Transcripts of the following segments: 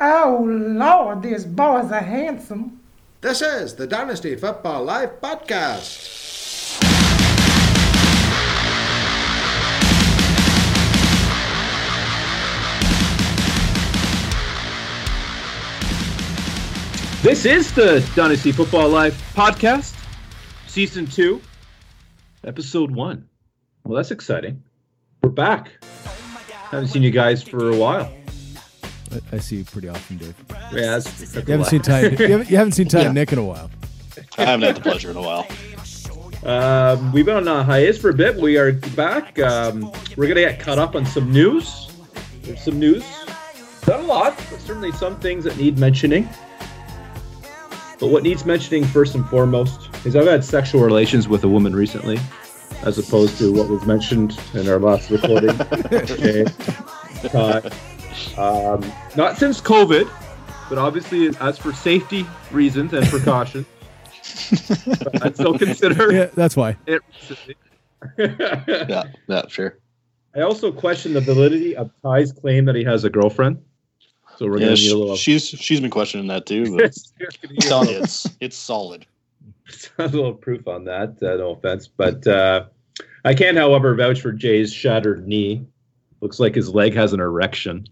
Oh, Lord, these boys are handsome. This is the Dynasty Football Life podcast. This is the Dynasty Football Life podcast, season two, episode one. Well, that's exciting. We're back. Haven't seen you guys for a while. I, I see you pretty often, Dave. Yeah, that's, that's You haven't seen Ty. You haven't, you haven't seen Ty Yeah. and Nick in a while. I haven't had the pleasure in a while. Um, we've been on a hiatus for a bit. We are back. Um, we're gonna get caught up on some news. There's some news. Not a lot, but certainly some things that need mentioning. But what needs mentioning first and foremost is I've had sexual relations with a woman recently, as opposed to what was mentioned in our last recording. okay. Uh, um, not since COVID, but obviously as for safety reasons and precaution. I'd still consider Yeah, that's why. it. Yeah, yeah, sure. I also question the validity of Ty's claim that he has a girlfriend. So we're Yeah, gonna sh- need a little. she's she's been questioning that too, but you, it's it's solid. a little proof on that. Uh, no offense, but uh, I can, however, vouch for Jay's shattered knee. Looks like his leg has an erection.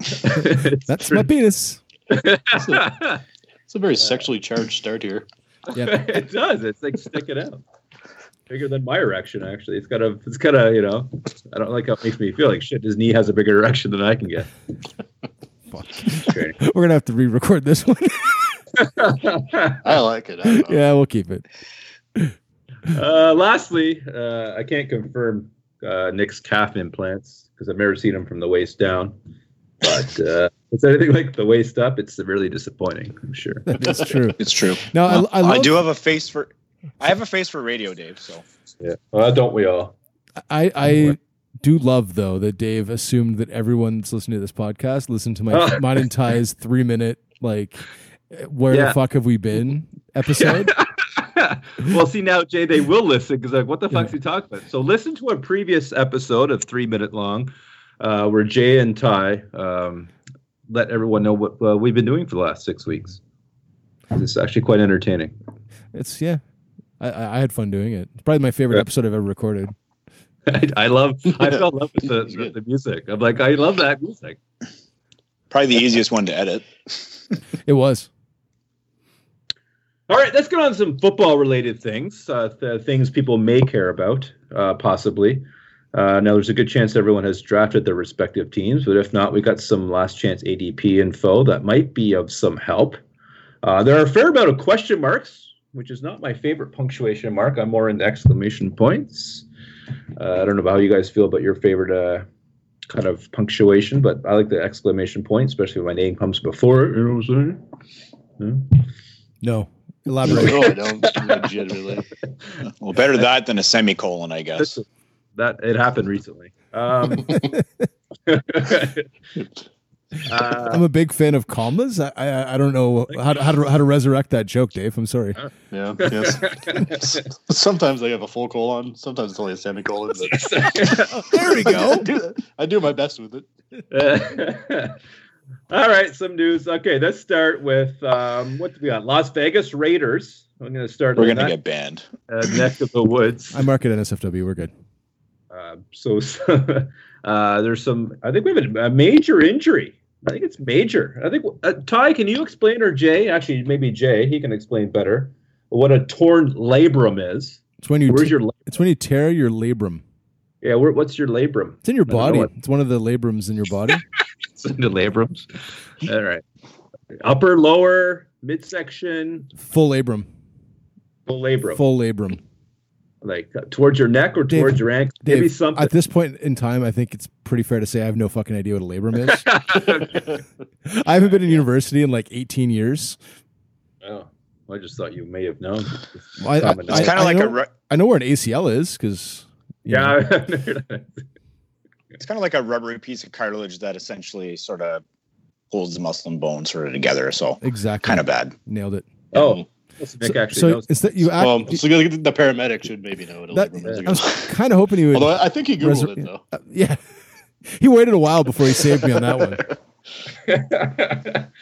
It's That's my penis. It's a, it's a very sexually charged start here. Yeah. it does. It's like sticking out. Bigger than my erection, actually. It's kind of, it's kind of, you know, I don't like how it makes me feel like shit. His knee has a bigger erection than I can get. Fuck. We're gonna have to re-record this one. I like it. I yeah, we'll keep it. Uh, lastly, uh, I can't confirm uh, Nick's calf implants because I've never seen them from the waist down. But uh, if it's anything like the waist up, it's really disappointing. I'm sure. That's true. It's true. No, I, I, love, I do have a face for. I have a face for radio, Dave. So Yeah. Well, don't we all? I, I do love though that Dave assumed that everyone that's listening to this podcast listened to my mine and Ty's three minute like where Yeah. the fuck have we been episode. well, see now, Jay, they will listen because like, what the fuck's Yeah. he talking about? So listen to a previous episode of three minute long, uh, where Jay and Ty um, let everyone know what uh, we've been doing for the last six weeks. It's actually quite entertaining. It's yeah. I, I I had fun doing it. It's probably my favorite Yeah. episode I've ever recorded. I, I love. I fell in love with the, the, the music. I'm like, I love that music. probably the easiest one to edit. It was. All right, let's get on some football related things, uh, th- things people may care about, uh, possibly. Uh, now, there's a good chance everyone has drafted their respective teams, but if not, we got some last chance ADP info that might be of some help. Uh, there are a fair amount of question marks, which is not my favorite punctuation mark. I'm more into exclamation points. Uh, I don't know how you guys feel about your favorite uh, kind of punctuation, but I like the exclamation point, especially when my name comes before it. You know what I'm saying? Yeah. No. Elaborate. No, I don't. Legitimately. Well, better that than a semicolon, I guess. That it happened recently. Um, uh, I'm a big fan of commas. I I, I don't know how to, how to how to resurrect that joke, Dave. I'm sorry. Yeah. Yes. Sometimes they have a full colon. Sometimes it's only a semicolon. But There we I go. do, I do my best with it. all right, some news. Okay, let's start with um, what do we got? Las Vegas Raiders. I'm going to start. We're gonna get banned. uh, neck of the woods. I mark it NSFW. We're good. Uh, so uh, there's some. I think we have a, a major injury. I think it's major. I think uh, Ty, can you explain or Jay? Actually, maybe Jay. He can explain better what a torn labrum is. It's when you Where's t- your? la- it's when you tear your labrum. Yeah, where, what's your labrum? It's in your I don't know body. what- It's one of the labrums in your body. It's in the labrums. All right. Upper, lower, midsection, Full labrum. full labrum. Full labrum. Like uh, towards your neck or Dave- towards your ankle? Dave, Maybe something. At this point in time, I think it's pretty fair to say I have no fucking idea what a labrum is. I haven't been in university in like 18 years. oh, I just thought you may have known. I, I, It's kind of like know, a. Ru- I know where an ACL is because yeah. it's kind of like a rubbery piece of cartilage that essentially sort of holds the muscle and bone sort of together. So exactly kind of bad. nailed it. oh, Nick So, actually so knows. instead you act, Well, so the the paramedic should maybe know what a that, labrum is. I was kind of hoping he would. Although I think he googled Resur- it though. Uh, yeah, he waited a while before he saved me on that one.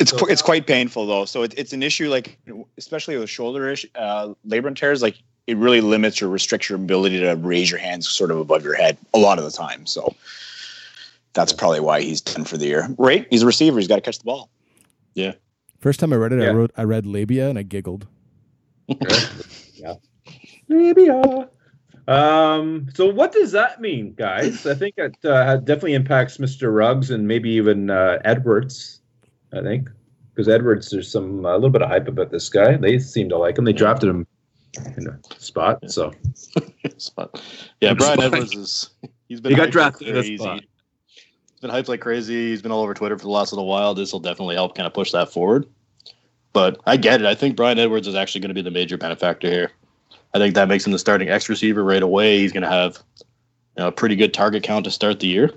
It's qu- it's quite painful though. So it, it's an issue like especially with shoulder issue, uh, labrum tears. Like it really limits or restricts your ability to raise your hands sort of above your head a lot of the time. So that's probably why he's done for the year. Right? He's a receiver. He's got to catch the ball. First time I read it, I wrote I read labia and I giggled. yeah. Maybe. Uh, um. So what does that mean, guys? I think it uh, definitely impacts Mr. Ruggs and maybe even uh, Edwards. I think because Edwards, there's some a little bit of hype about this guy. They seem to like him. They drafted him in a spot. So Spot. Yeah, Brian Spot. Edwards is he's been He got hyped like drafted in a crazy. Been hyped like crazy. He's been all over Twitter for the last little while. This will definitely help kind of push that forward. But I get it. I think Bryan Edwards is actually going to be the major benefactor here. I think that makes him the starting X receiver right away. He's going to have you know, a pretty good target count to start the year.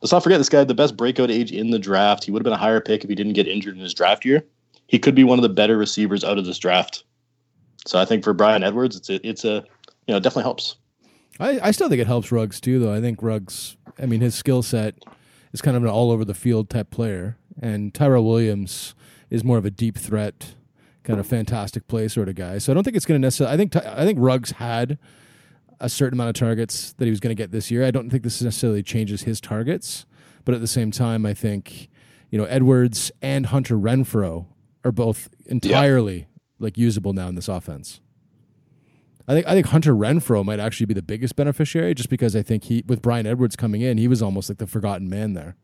Let's not forget this guy had the best breakout age in the draft. He would have been a higher pick if he didn't get injured in his draft year. He could be one of the better receivers out of this draft. So I think for Bryan Edwards, it's a, it's a you know it definitely helps. I, I still think it helps Ruggs too, though. I think Ruggs, I mean, his skill set is kind of an all over the field type player, and Tyrell Williams is more of a deep threat, kind of fantastic play sort of guy. So I don't think it's going to necessarily. I think I think Ruggs had a certain amount of targets that he was going to get this year. I don't think this necessarily changes his targets, but at the same time, I think you know Edwards and Hunter Renfrow are both entirely like usable now in this offense. I think I think Hunter Renfrow might actually be the biggest beneficiary, just because I think he, with Bryan Edwards coming in, he was almost like the forgotten man there.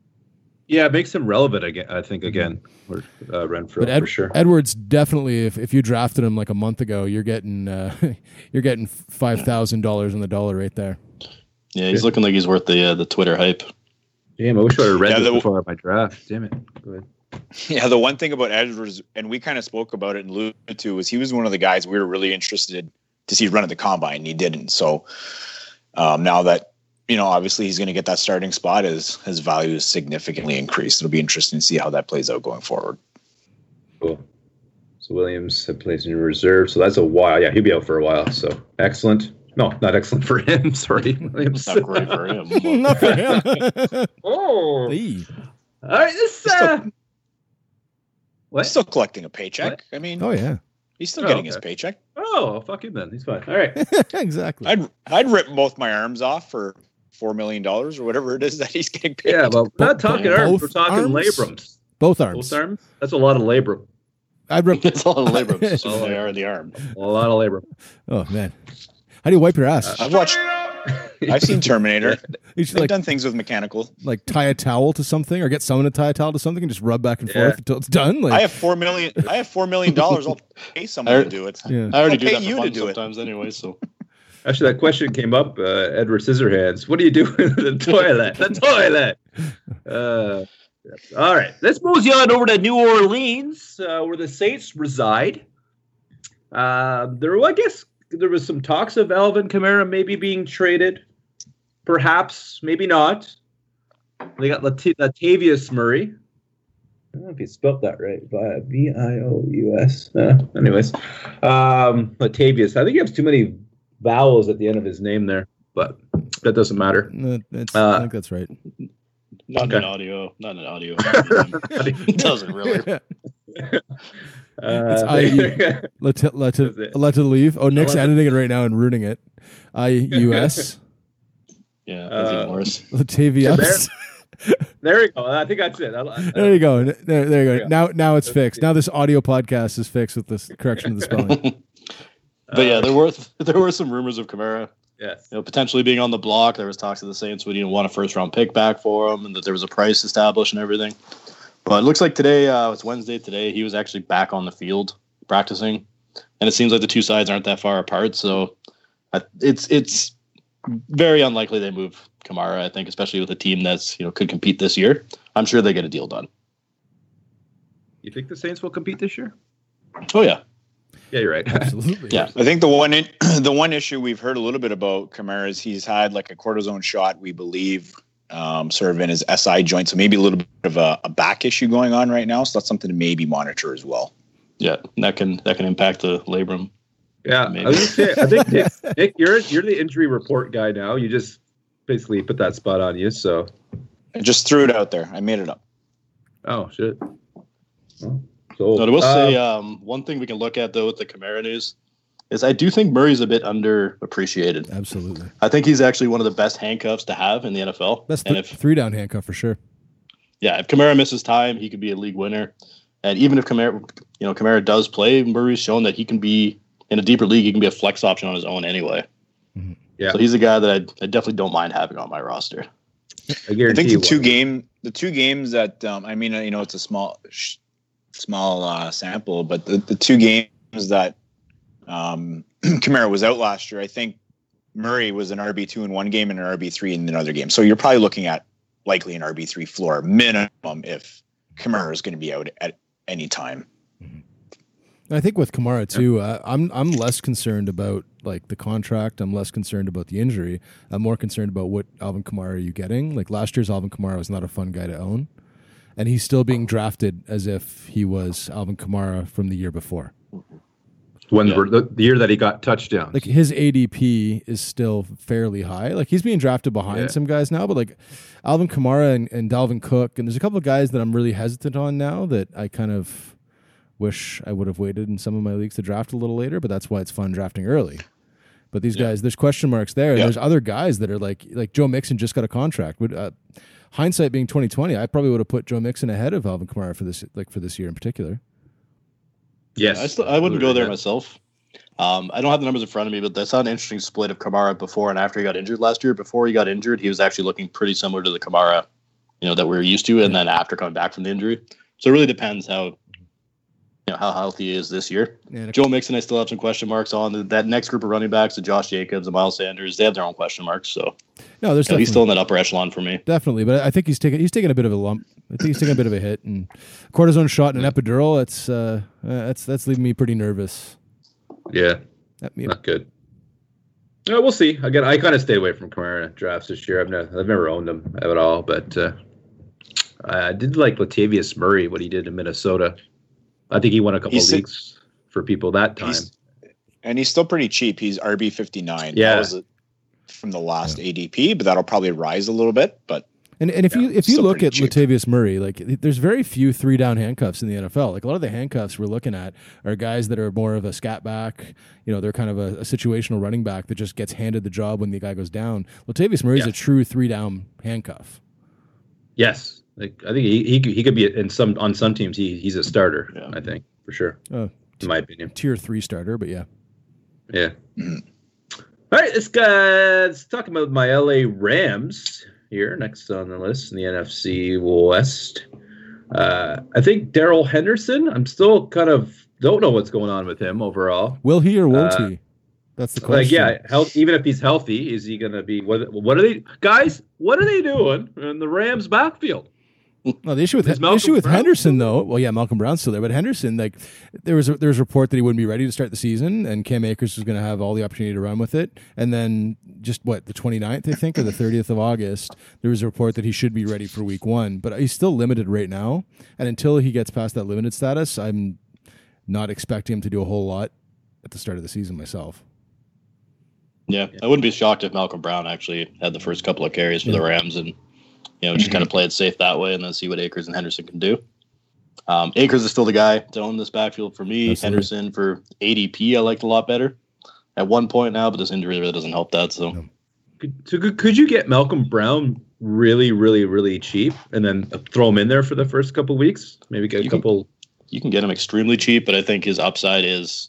yeah, it makes him relevant again. I think again, or uh, Renfrow But Ed- for sure. Edwards definitely, if, if you drafted him like a month ago, you're getting uh, you're getting five thousand dollars on the dollar right there. Yeah, he's looking like he's worth the uh, the Twitter hype. Damn, I wish I would have read Yeah, this the- before my draft. Damn it. Go ahead. Yeah, the one thing about Edwards, and we kind of spoke about it and alluded to, was he was one of the guys we were really interested to see run at the combine, and he didn't. So um, now that you know, obviously he's going to get that starting spot, his his value is significantly increased. It'll be interesting to see how that plays out going forward. Cool. So Williams had placed in reserve. So that's a while. Yeah, he'll be out for a while. So excellent. No, not excellent for him. Sorry, Williams. Not great for him. Not for him. oh. Hey. All right. This. Uh, what? He's still collecting a paycheck. I mean, Oh yeah, he's still Oh, getting his paycheck. Oh, fuck him then. He's fine. All right. exactly. I'd I'd rip both my arms off for four million dollars or whatever it is that he's getting paid. Yeah, well, we're not talking arms. We're talking arms? labrums. Both arms. Both arms. That's a lot of labrum. I'd rip. it's a lot of labor, assuming they are in the arm. A lot of labrum. Oh man, how do you wipe your ass? I've watched. I've seen Terminator. you should They've like done things with mechanical. like tie a towel to something, or get someone to tie a towel to something, and just rub back and Yeah. forth until it's done. Like I have four million. I have four million dollars. I'll pay someone to do it. yeah. I already I'll do pay that for you to fun do it. sometimes anyway. So Actually, that question came up. Uh, Edward Scissorhands. What do you do in the toilet? The toilet. Uh, all right. Let's move on over to New Orleans, uh, where the Saints reside. Uh, there, well, I guess there was some talks of Alvin Kamara maybe being traded. Perhaps, maybe not. They got Lat- Latavius Murray. I don't know if you spelled that right. V I O U S. Uh, anyways, um, Latavius. I think he has too many vowels at the end of his name there, but that doesn't matter. No, that's, Uh, I think that's right. not Okay. an audio, not an audio. it doesn't really. Uh, I- Let it, let That's it, it. let leave. Oh, Nick's editing it right now and ruining it. I U S Yeah, even Uh, there you go. I think that's it. I, I, There you go. There, there you There you go. Now, now it's fixed. Now this audio podcast is fixed with this correction of the spelling. but yeah, there were there were some rumors of Kamara, yes. you know, potentially being on the block. There was talks of the Saints would you know, want a first round pick back for him, and that there was a price established and everything. But it looks like today, uh, it's Wednesday today. He was actually back on the field practicing, and it seems like the two sides aren't that far apart. So it's it's very unlikely they move Kamara. I think, especially with a team that's you know could compete this year. I'm sure they get a deal done. You think the Saints will compete this year? Oh yeah, Yeah, you're right. Absolutely. Yeah. I think the one in, the one issue we've heard a little bit about Kamara is he's had like a cortisone shot, we believe, um, sort of in his SI joint. So maybe a little bit of a, a back issue going on right now. So that's something to maybe monitor as well. yeah, that can that can impact the labrum. Yeah, I, Maybe. was say, I think Nick, Nick, you're you're the injury report guy now. You just basically put that spot on you. So I just threw it out there. I made it up. Oh shit. Well, so No, I will uh, say um, one thing we can look at though with the Kamara news is I do think Murray's a bit underappreciated. Absolutely. I think he's actually one of the best handcuffs to have in the NFL. That's and th- if three down handcuff for sure. yeah, if Kamara misses time, he could be a league winner. And even if Kamara, you know, Kamara does play, Murray's shown that he can be in a deeper league. He can be a flex option on his own anyway. Yeah. So he's a guy that I, I definitely don't mind having on my roster. I I think the two one. game, the two games that um, I mean, uh, you know, it's a small, sh- small uh, sample, but the, the two games that um, Kamara was out last year, I think Murray was an RB two in one game and an RB three in another game. So you're probably looking at likely an RB three floor minimum if Kamara is going to be out at any time. I think with Kamara too, uh, I'm I'm less concerned about like the contract. I'm less concerned about the injury. I'm more concerned about what Alvin Kamara are you getting. Like last year's Alvin Kamara was not a fun guy to own, and he's still being drafted as if he was Alvin Kamara from the year before. When Yeah. the, the year that he got touchdowns. Like his ADP is still fairly high. Like he's being drafted behind Yeah. some guys now, but like Alvin Kamara and, and Dalvin Cook, and there's a couple of guys that I'm really hesitant on now that I kind of wish I would have waited in some of my leagues to draft a little later. But that's why it's fun drafting early. But these guys, there's question marks there. Yeah. there's other guys that are like like Joe Mixon just got a contract. Would uh, hindsight being 2020, I probably would have put Joe Mixon ahead of Alvin Kamara for this like for this year in particular. Yes, I, still, I wouldn't go there Yeah. myself. Um, I don't have the numbers in front of me, but that's an interesting split of Kamara before and after he got injured last year. Before he got injured, he was actually looking pretty similar to the Kamara, you know, that we are used to. And then after coming back from the injury, so it really depends how, you know, how healthy he is this year. And Joe Mixon, I still have some question marks on. That next group of running backs, the Josh Jacobs, the Miles Sanders, they have their own question marks. So no, there's he's still in that upper echelon for me. Definitely, but I think he's taking he's taking a bit of a lump. I think he's taking a bit of a hit, and cortisone shot and an epidural. That's uh, uh, that's that's leaving me pretty nervous. yeah, That- yeah, not good. Yeah, we'll see. Again, I kind of stay away from Kamara drafts this year. I've never, I've never owned them at all, but uh, I did like Latavius Murray what he did in Minnesota. I think he won a couple He's- leagues for people that time. He's, and he's still pretty cheap. He's RB fifty nine. Yeah. that was it from the last ADP, but that'll probably rise a little bit. But and and if you if you look at cheap. Latavius Murray, like there's very few three down handcuffs in the NFL. Like a lot of the handcuffs we're looking at are guys that are more of a scat back. You know, they're kind of a, a situational running back that just gets handed the job when the guy goes down. Latavius Murray's Yeah. a true three down handcuff. yes, like I think he, he could- he could be in some on some teams. He he's a starter. Yeah. I think for sure, Oh, in my opinion. tier three starter, but yeah. Yeah. Mhm. All right, let's, uh, let's talk about my LA Rams here next on the list in the NFC West. Uh, I think Darrell Henderson. I'm still kind of don't know what's going on with him overall. Will he or won't Uh, he? That's the question. Like, yeah, health, even if he's healthy, is he going to be? What, what are they, guys? What are they doing in the Rams' backfield? No, the issue with the issue with Brown Henderson though, well, yeah, Malcolm Brown's still there, but Henderson, like, there was a, there was a report that he wouldn't be ready to start the season, and Cam Akers was going to have all the opportunity to run with it, and then just what the 29th, I think, or the 30th of August, there was a report that he should be ready for Week One, but he's still limited right now, and until he gets past that limited status, I'm not expecting him to do a whole lot at the start of the season myself. Yeah, I wouldn't be shocked if Malcolm Brown actually had the first couple of carries for the Rams and you know just kind of play it safe that way and then see what Akers and Henderson can do. Um, Akers is still the guy to own this backfield for me. Absolutely. Henderson for ADP, I liked a lot better at one point now, but this injury really doesn't help that. So Could, so could, could you get Malcolm Brown really, really, really cheap, and then throw him in there for the first couple weeks? Maybe get a You can- couple. you can get him extremely cheap, but I think his upside is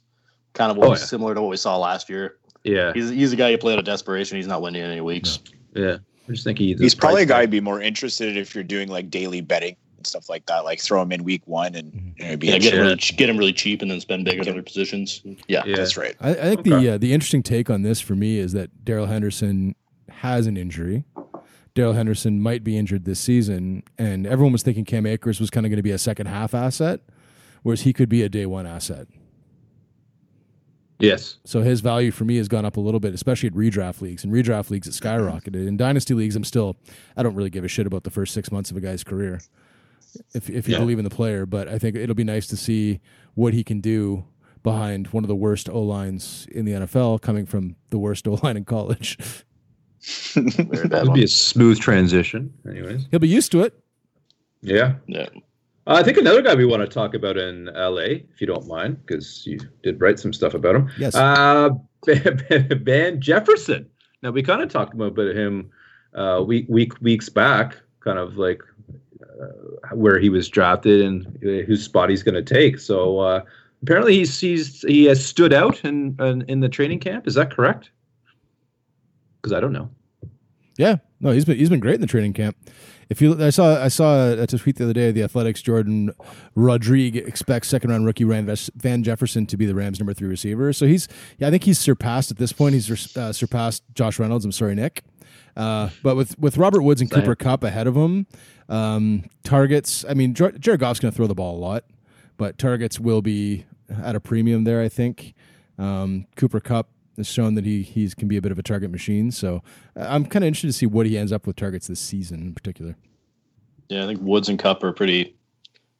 kind of what Oh, yeah. similar to what we saw last year. Yeah, He's he's a guy you play out of desperation. He's not winning any weeks. yeah. I just think he's he's probably a guy I'd be more interested if you're doing like daily betting and stuff like that. Like throw him in week one and you know, be Yeah, a get him really get him really cheap and then spend big at other positions. Yeah, Yeah. That's right. I, I think Okay. the uh, the interesting take on this for me is that Darrell Henderson has an injury. Darrell Henderson might be injured this season, and everyone was thinking Cam Akers was kind of going to be a second half asset, whereas he could be a day one asset. Yes. So his value for me has gone up a little bit, especially at redraft leagues. And redraft leagues, it skyrocketed. In dynasty leagues, I'm still I don't really give a shit about the first six months of a guy's career, if if you Yeah. believe in the player. But I think it'll be nice to see what he can do behind one of the worst O lines in the NFL, coming from the worst O line in college. Very bad It'll be a smooth transition. Anyways, He'll be used to it. yeah. Yeah. Uh, I think another guy we want to talk about in LA, if you don't mind, because you did write some stuff about him. Yes. Uh, Van Jefferson. Now we kind of talked about him uh, week week weeks back, kind of like uh, where he was drafted and uh, whose spot he's going to take. So uh, apparently he's, he's he has stood out in, in in the training camp. Is that correct? Because I don't know. Yeah, no, he's been he's been great in the training camp. If you, I saw I saw a tweet the other day. The Athletics Jourdan Rodrigue expects second round rookie Van Jefferson to be the Rams' number three receiver. So he's, yeah, I think he's surpassed at this point. He's uh, surpassed Josh Reynolds. I'm sorry, Nick. Uh, but with with Robert Woods and Cooper Kupp ahead of him, um, targets. I mean, Jar- Jared Goff's going to throw the ball a lot, but targets will be at a premium there. I think um, Cooper Kupp has shown that he he's can be a bit of a target machine. So uh, I'm kind of interested to see what he ends up with targets this season in particular. Yeah, I think Woods and Kupp are pretty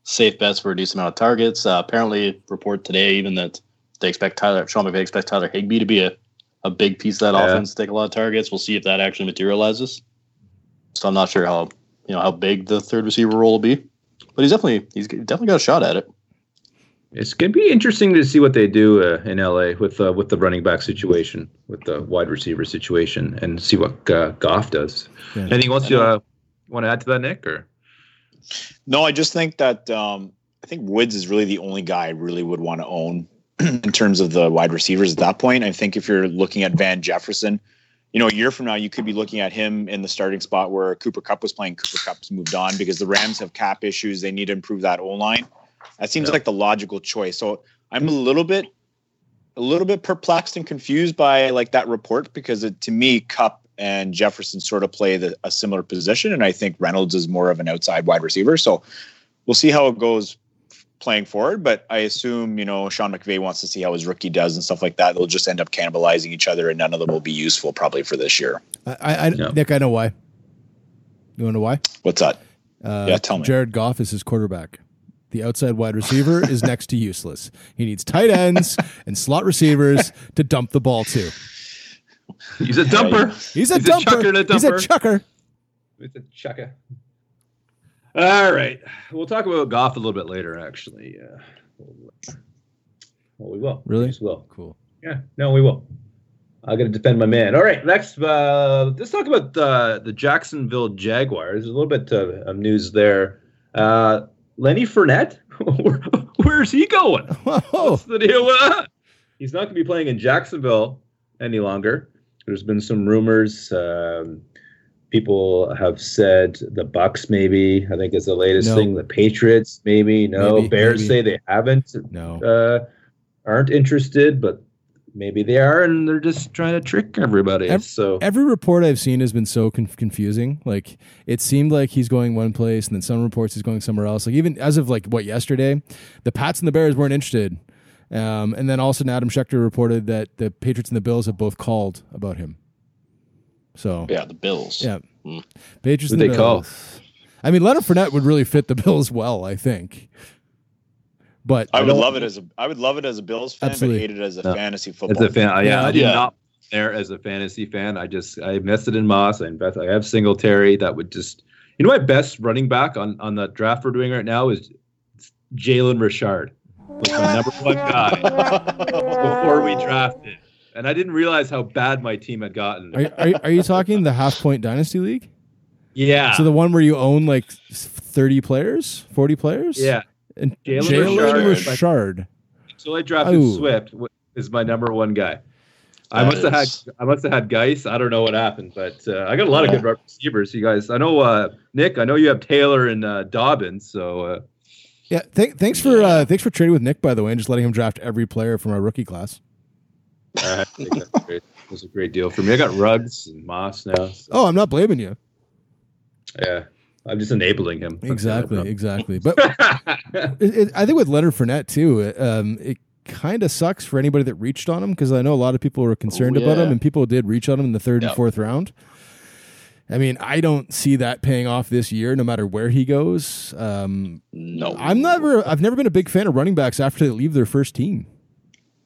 safe bets for a decent amount of targets. Uh, apparently, report today even that they expect Tyler Sean McVay expects Tyler Higbee to be a, a big piece of that Yeah. offense, take a lot of targets. We'll see if that actually materializes. So I'm not sure how you know how big the third receiver role will be, but he's definitely he's definitely got a shot at it. It's going to be interesting to see what they do uh, in LA with uh, with the running back situation, with the wide receiver situation, and see what uh, Goff does. Yeah. Anything else you uh, want to add to that, Nick? Or No, I just think that um, I think Woods is really the only guy I really would want to own in terms of the wide receivers at that point. I think if you're looking at Van Jefferson, you know, a year from now, you could be looking at him in the starting spot where Cooper Kupp was playing. Cooper Kupp's moved on because the Rams have cap issues. They need to improve that O line. That seems Yeah. like the logical choice. So I'm a little bit, a little bit perplexed and confused by like that report because it, to me, Kupp and Jefferson sort of play the, a similar position, and I think Reynolds is more of an outside wide receiver. So we'll see how it goes playing forward. But I assume you know Sean McVay wants to see how his rookie does and stuff like that. They'll just end up cannibalizing each other, and none of them will be useful probably for this year. I, I, I Yeah. Nick, I know why. You want to know why? What's that? Uh, Yeah, tell me. Jared Goff is his quarterback. The outside wide receiver is next to useless. He needs tight ends and slot receivers to dump the ball to. he's a dumper. He's a He's a dumper. chucker and a He's a chucker. He's a chucker. All right, we'll talk about Goff a little bit later. Actually, uh, well, we will. Really? Yes, we will. Cool. Yeah, no, we will. I got to defend my man. All right, next, uh, let's talk about uh, the Jacksonville Jaguars. There's A little bit uh, of news there. Lenny Fournette, Where, where's he going? What's the deal with that? He's not going to be playing in Jacksonville any longer. There's been some rumors. Um, people have said the Bucs maybe. I think is the latest No. thing. The Patriots maybe. No, Maybe, Bears maybe. say they haven't. no. Uh, aren't interested, but maybe they are, and they're just trying to trick everybody. Ev- so Every report I've seen has been so conf- confusing. Like it seemed like he's going one place, and then some reports he's going somewhere else. Like even as of like what yesterday, the Pats and the Bears weren't interested, um, and then all of a sudden Adam Schefter reported that the Patriots and the Bills have both called about him. So Yeah, the Bills. yeah, Hmm. Patriots Who'd and the they call? I mean, Leonard Fournette would really fit the Bills well, I think. But I would don't- love it as a I would love it as a Bills fan, Absolutely. but hate it as a No. fantasy as football. a fan, uh, yeah, Yeah. I did Yeah. not there as a fantasy fan. I just I invested in Moss. I invest. I have Singletary. That would just you know my best running back on on the draft we're doing right now is Jalen Richard. Was my number one guy before we drafted, and I didn't realize how bad my team had gotten. are, are, are you talking the half point dynasty league? yeah, So the one where you own like thirty players, forty players? yeah. And Jalen Jalen Richard. Richard. So I drafted Oh. Swift is my number one guy. I That must have had I must have had Geis. I don't know what happened, but uh, I got a lot of good receivers. You guys, I know uh, Nick. I know you have Taylor and uh, Dobbins. So uh, Yeah, th- thanks for uh, thanks for trading with Nick by the way, and just letting him draft every player from our rookie class. I think that's great. It was a great deal for me. I got Ruggs and Moss now. so, Oh, I'm not blaming you. yeah, I'm just enabling him. Exactly, exactly. But it, it, I think with Leonard Fournette too, it, um, it kind of sucks for anybody that reached on him because I know a lot of people were concerned Oh, about him, and people did reach on him in the third and fourth round. I mean, I don't see that paying off this year, no matter where he goes. Um, No. I'm never, I've never been a big fan of running backs after they leave their first team.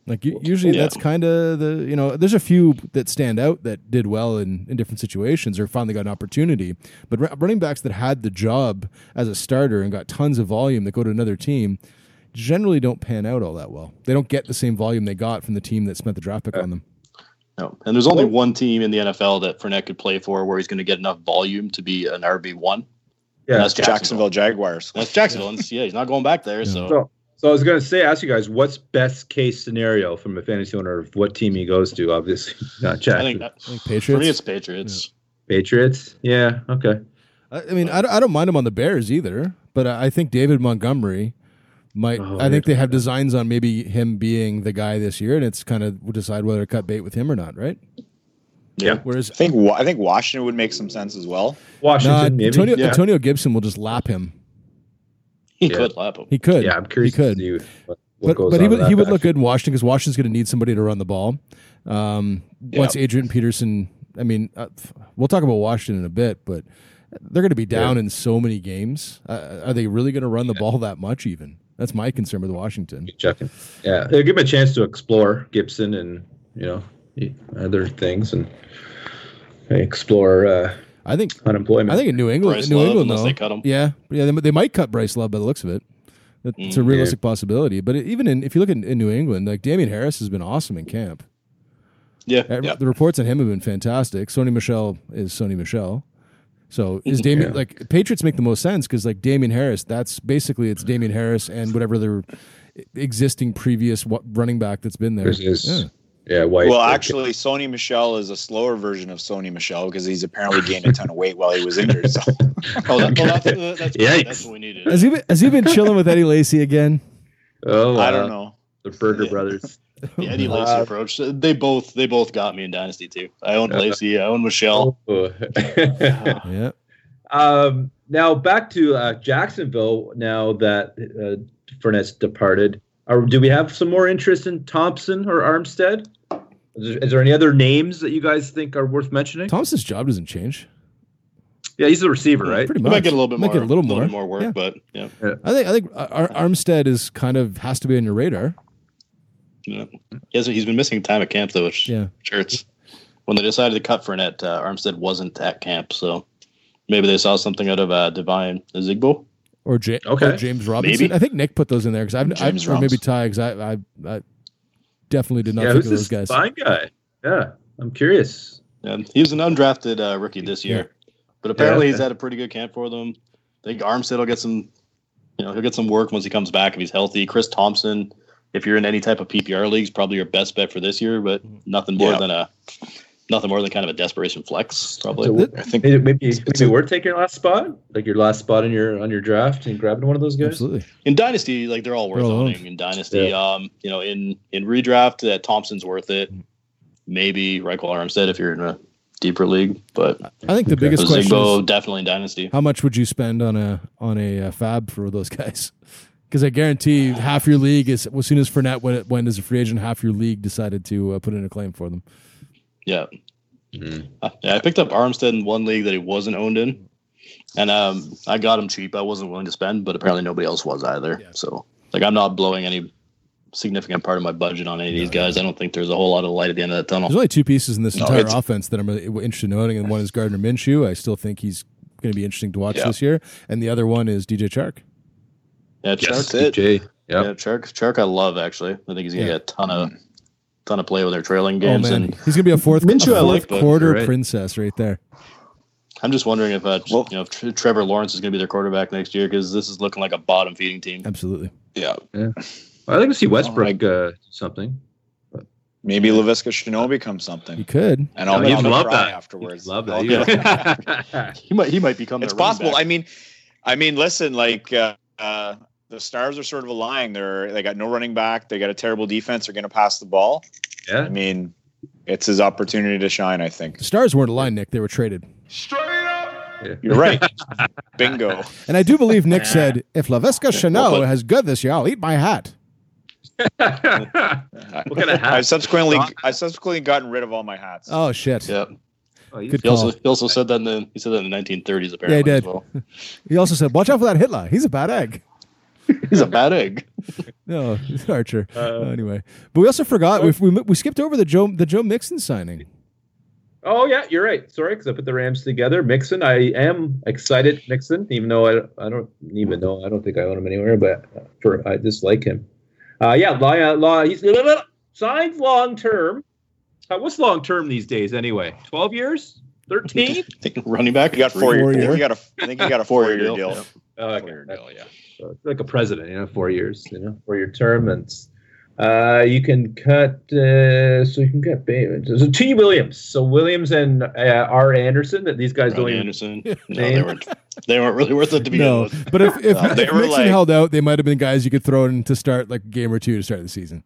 Like u- usually, Yeah. that's kind of the you know. There's a few that stand out that did well in, in different situations or finally got an opportunity. But ru- running backs that had the job as a starter and got tons of volume that go to another team generally don't pan out all that well. They don't get the same volume they got from the team that spent the draft pick on them. No. And there's only one team in the NFL that Fournette could play for where he's going to get enough volume to be an RB one. Yeah. that's Jacksonville Jaguars. That's Jacksonville. And yeah, he's not going back there. So So, so I was going to say, ask you guys, what's best case scenario from a fantasy owner of what team he goes to? Obviously, not I Jackson. think that, I think for me, Patriots. it's Patriots. Patriots. Yeah. Okay. I, I mean, I don't, I don't mind him on the Bears either, but I I think David Montgomery might. Oh, I think yeah. they have designs on maybe him being the guy this year, and it's kind of we'll decide whether to cut bait with him or not, right? Yeah. Whereas I think I think Washington would make some sense as well. no, Washington, maybe. Antonio, Yeah. Antonio Gibson will just lap him. He Yeah. could lap him. He could. yeah, I'm curious He could. to see what, what but goes but he would he that would look good in Washington because Washington's going to need somebody to run the ball. Um, Once Adrian Peterson, I mean, uh, we'll talk about Washington in a bit, but they're going to be down in so many games. Uh, are they really going to run the ball that much? Even that's my concern with Washington. checking. Yeah, it'll give him a chance to explore Gibson and you know other things and explore uh, I think unemployment. I think in New England, Bryce New Love, England, though, they cut him. yeah, yeah, they, they might cut Bryce Love by the looks of it. That- It's a Mm, realistic possibility. But even in, if you look in, in New England, like Damien Harris has been awesome in camp. Yeah. Uh, yeah. The reports on him have been fantastic. Sony Michel is Sony Michel. So is Damien Yeah. like Patriots make the most sense because like Damien Harris, that's basically it's Damien Harris and whatever their existing previous running back that's been there. There's Yeah. Yeah. White. Well, actually, Sony Michel is a slower version of Sony Michel because he's apparently gained a ton of weight while he was injured. So Oh, that, well, that's, uh, that's, Yikes. that's what we needed. Has he been, has he been chilling with Eddie Lacy again? oh, I don't know. The Burger Yeah. Brothers. The Eddie Lacy Uh, approach. They both they both got me in Dynasty too. I own Yeah. Lacy. I own Michel. Oh. Yeah. um, now back to uh, Jacksonville. Now that uh, Fournette's departed, Are, do we have some more interest in Thompson or Armstead? Is there, is there any other names that you guys think are worth mentioning? Thompson's job doesn't change. Yeah, he's the receiver, right? Pretty He might get a little bit Might more, get a little more. bit more work, Yeah. but yeah. I think I think Ar- Armstead is kind of has to be on your radar. yeah. He has, he's been missing time at camp though, which Yeah. sure it's when they decided to cut Fournette, uh, Armstead wasn't at camp, so maybe they saw something out of uh, Devine Ozigbo. Or, Ja- Okay. or James Robinson. Maybe. I think Nick put those in there because I've, I've or maybe Robinson. Ty because I, I I definitely did not yeah, think who's of this those guys. fine guy? Yeah, I'm curious. Yeah, he was an undrafted uh, rookie this year, but apparently Yeah. he's had a pretty good camp for them. I think Armstead will get some, you know, he'll get some work once he comes back if he's healthy. Chris Thompson, if you're in any type of PPR leagues, probably your best bet for this year, but nothing more Yeah. than a nothing more than kind of a desperation flex, probably. So I think maybe maybe, It's- it's maybe a- worth taking your last spot, like your last spot in your on your draft, and grabbing one of those guys. Absolutely. in dynasty, like they're all worth They're all owning. owned. In dynasty, um, you know, in in redraft, uh, Thompson's worth it. Maybe Ryquell Armstead if you're in a deeper league, but I think the Okay. biggest question Ozigbo is definitely in dynasty. how much would you spend on a on a uh, fab for those guys? Because I guarantee half your league is as soon as Fournette went, went as a free agent, half your league decided to uh, put in a claim for them. Yeah. Mhm. Uh, yeah, I picked up Armstead in one league that he wasn't owned in, and um, I got him cheap. I wasn't willing to spend, but apparently nobody else was either. Yeah. So, like, I'm not blowing any significant part of my budget on any of these guys. I don't think there's a whole lot of light at the end of that tunnel. There's only two pieces in this No, entire offense that I'm really interested in owning, and one is Gardner Minshew. I still think he's going to be interesting to watch Yeah. this year, and the other one is DJ Chark. Yeah, Chark. That's it. Jay. Yeah, Chark. Chark, I love actually. I think he's gonna Yeah. get a ton of ton of play with their trailing Oh games, man, and he's going to be a fourth, Minshew a I fourth like, quarter right. princess right there. I'm just wondering if uh, Well- you know Tre- Trevor Lawrence is gonna be their quarterback next year because this is looking like a bottom feeding team. Absolutely. yeah, I'd like to see Westbrook uh, do something. maybe Laviska Shenault becomes something. He could. and I'll, You'd I'll love that. afterwards. Love I'll- that. He might he might become. it's possible. back. I mean, I mean, listen, like uh, uh, the stars are sort of aligned. They're they got no running back. They got a terrible defense. They're going to pass the ball. Yeah, I mean, it's his opportunity to shine. I think The Stars weren't aligned, Nick. They were traded. Straight up. Yeah. You're right. Bingo. And I do believe Nick said, if Laviska Shenault Well, but- has good this year, I'll eat my hat. what kind of hat? I've subsequently I've subsequently gotten rid of all my hats. Oh, shit. Yep. Oh, Good He also he also said that in the he said that in the 1930s apparently. he did. As well. He also said, watch out for that Hitler. He's a bad egg. He's a bad egg. No, it's Archer. Uh, anyway, but we also forgot we, we we skipped over the Joe the Joe Mixon signing. Oh yeah, you're right. Sorry, because I put the Rams together. Mixon, I am excited. Mixon, even though I, I don't even know, I don't think I own him anywhere, but for I dislike him. Uh, yeah, law, uh, law. He's signs long term. Uh, what's long term these days anyway? Twelve years, thirteen. Running back. You got four Four years. year. He got a. I think he got a four-year deal. yeah. Oh, okay. Four-year deal, yeah. So like a president, you know, four years, you know, four year term, and uh, you can cut. Uh, so you can cut payments. So T. Williams. So Williams and uh, R. Anderson. That these guys don't Ronnie even. Anderson. No, they weren't. They weren't really worth it to be. No, with. but if if, No, they if were Mixon like- held out, they might have been guys you could throw in to start like a game or two to start the season.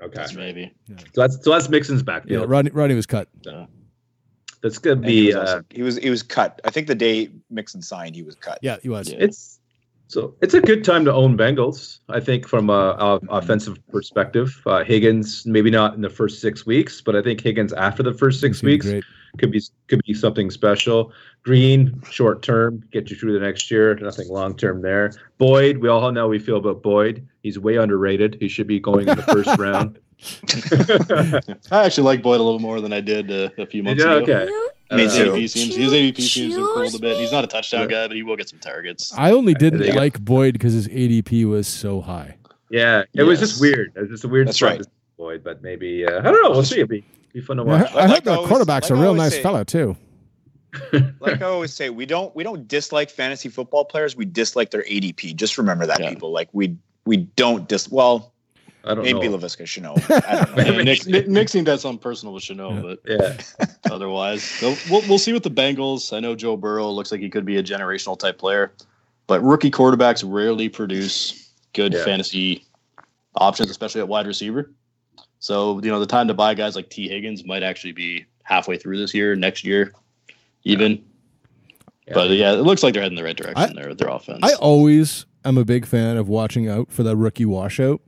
Okay. Maybe. So that's so that's Mixon's Yeah, backfield. Rodney, Rodney was cut. Yeah. That's gonna And he be. was, Uh, also- he was he was cut. I think the day Mixon signed, he was cut. Yeah, he was. Yeah. it's so it's a good time to own Bengals. I think from a, a offensive perspective, uh, Higgins maybe not in the first six weeks, but I think Higgins after the first six He's gonna be weeks Great. could be could be something special. Green, short term, get you through the next year. Nothing long term there. Boyd, we all know how we feel about Boyd. He's way underrated. He should be going in the first round. I actually like Boyd a little more than I did uh, a few months Yeah, ago. okay. Me Uh, too. ADP seems his ADP seems to have cooled a bit. He's not a touchdown Yeah. guy, but he will get some targets. I only didn't you like Boyd because his ADP was so high. Yeah, it was just weird. It was just a weird That's spot right. to Boyd, but maybe uh, I don't know. We'll see. It'd be, be fun to I, watch. I Like heard the always- quarterback's like a I real nice say- fellow too. Like I always say, we don't we don't dislike fantasy football players. We dislike their ADP. Just remember that, Yeah. people. Like we we don't dis. Well, I don't maybe know. Laviska Shenault. I don't know. Yeah, Nick, Nick, Nick seemed to have something personal with Shenault, Yeah. but Yeah, otherwise, so we'll, we'll see with the Bengals. I know Joe Burrow looks like he could be a generational type player, but rookie quarterbacks rarely produce good Yeah. fantasy options, especially at wide receiver. So you know the time to buy guys like Tee Higgins might actually be halfway through this year, next year, even. Yeah. But yeah, it looks like they're heading the right direction I- there with their offense. I always am a big fan of watching out for that rookie washout,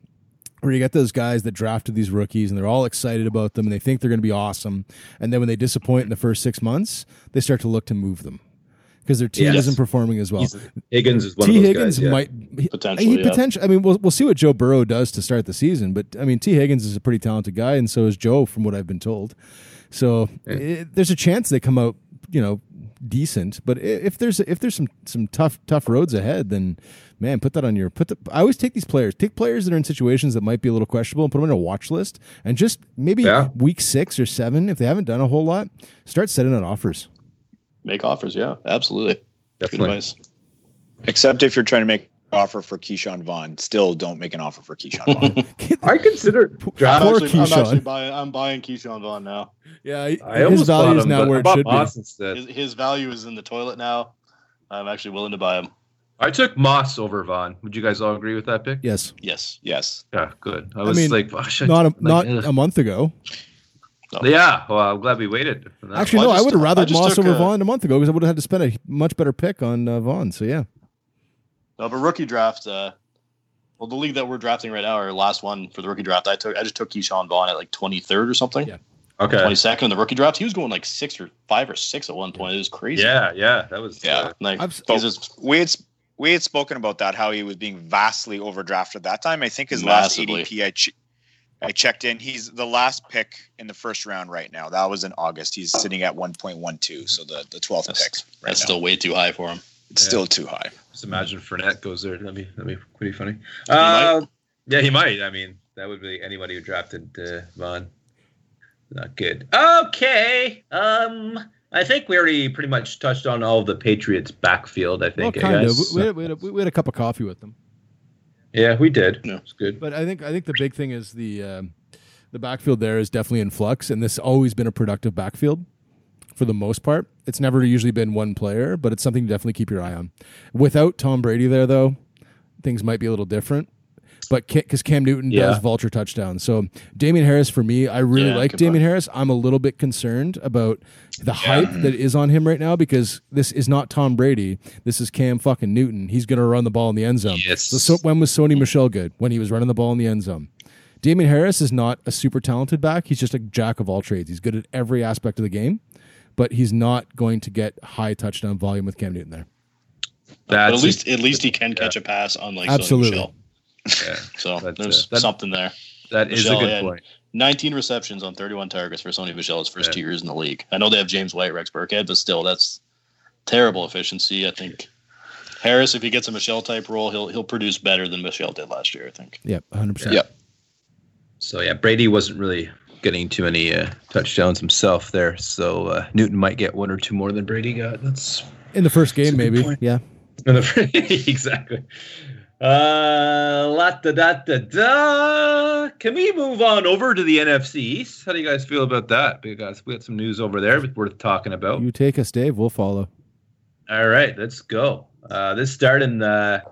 where you get those guys that drafted these rookies and they're all excited about them and they think they're going to be awesome, and then when they disappoint in the first six months, they start to look to move them because their team Yes. isn't performing as well. He's- Higgins is one T of those Higgins guys. Yeah. might he- Potentially, He yeah. potential. I mean, we'll we'll see what Joe Burrow does to start the season, but I mean, Tee Higgins is a pretty talented guy, and so is Joe, from what I've been told. So it, there's a chance they come out, you know, decent. But if there's if there's some some tough tough roads ahead, then man, put that on your put. The, I always take these players, take players that are in situations that might be a little questionable, and put them in a watch list, and just maybe Yeah. week six or seven, if they haven't done a whole lot, start setting out offers. Make offers, yeah, absolutely. Good advice. Except if you're trying to make an offer for Ke'Shawn Vaughn, still don't make an offer for Ke'Shawn Vaughn. I consider I'm. Poor actually, I'm actually buying. I'm buying Ke'Shawn Vaughn now. Yeah, he- I his almost value is now but where it bought should be. Moss instead. His, his value is in the toilet now. I'm actually willing to buy him. I took Moss over Vaughn. Would you guys all agree with that pick? Yes, Yes. yes. Yeah, good. I was mean, like, oh, shit. not a, Like, not ugh. a month ago. yeah. Well, I'm glad we waited. for that. Actually, Well, no, I I would have rather just Moss over a- Vaughn a month ago because I would have had to spend a much better pick on uh, Vaughn. So yeah, No, but rookie draft. Uh, well, the league that we're drafting right now, our last one for the rookie draft, I took. I just took Ke'Shawn Vaughn at like 23rd or something. Yeah. okay. 22nd in the rookie draft. He was going like six or five or six at one point. It was crazy. Yeah, yeah. That was. Yeah. uh, Like I've- he's just We had we had spoken about that how he was being vastly overdrafted that time. I think his Massively. last ADP I ch- I checked in. He's the last pick in the first round right now. That was in August. He's sitting at 1.12, so the the 12th That's- pick. Right that's now. still way too high for him. It's Yeah. still too high. Just imagine Fournette goes there. That'd be that'd be pretty funny. might. Uh, yeah, he might. I mean, that would be anybody who drafted uh, Vaughn. Not good. Okay. Um, I think we already pretty much touched on all of the Patriots' backfield. I think. well, I kind of. guess. We, we, had, we, had a, we had a cup of coffee with them, Yeah, we did. No, It's good. but I think I think the big thing is the um, the backfield there is definitely in flux, and this has always been a productive backfield for the most part. It's never usually been one player, but it's something to definitely keep your eye on. Without Tom Brady there, though, things might be a little different. But because Cam Newton Yeah. does vulture touchdowns, so Damien Harris for me, I really Yeah, like Damien. Harris. I'm a little bit concerned about the hype that is on him right now because this is not Tom Brady. This is Cam fucking Newton. He's going to run the ball in the end zone. Yes. So, so when was Sony Michel good? When he was running the ball in the end zone. Damien Harris is not a super talented back. He's just a jack of all trades. He's good at every aspect of the game, but he's not going to get high touchdown volume with Cam Newton there. but at least at least he can catch a pass, unlike Sony Absolutely. Michel. yeah, So But, there's that- something there. that is a good point. 19 receptions on 31 targets for Sony Michel's first Yeah. two years in the league. I know they have James White, Rex Burkhead, but still, that's terrible efficiency. I think Harris, if he gets a Michel type role, he'll he'll produce better than Michel did last year. I think. Yep, 100%. Yeah. So yeah, Brady wasn't really getting too many uh, touchdowns himself there. So uh, Newton might get one or two more than Brady got. That's In the first game, maybe. point. Yeah. exactly. Uh, la da da da da. Can we move on over to the NFC East? How do you guys feel about that? Because we got some news over there worth talking about. You take us, Dave. We'll follow. All right, let's go. Uh, this start in the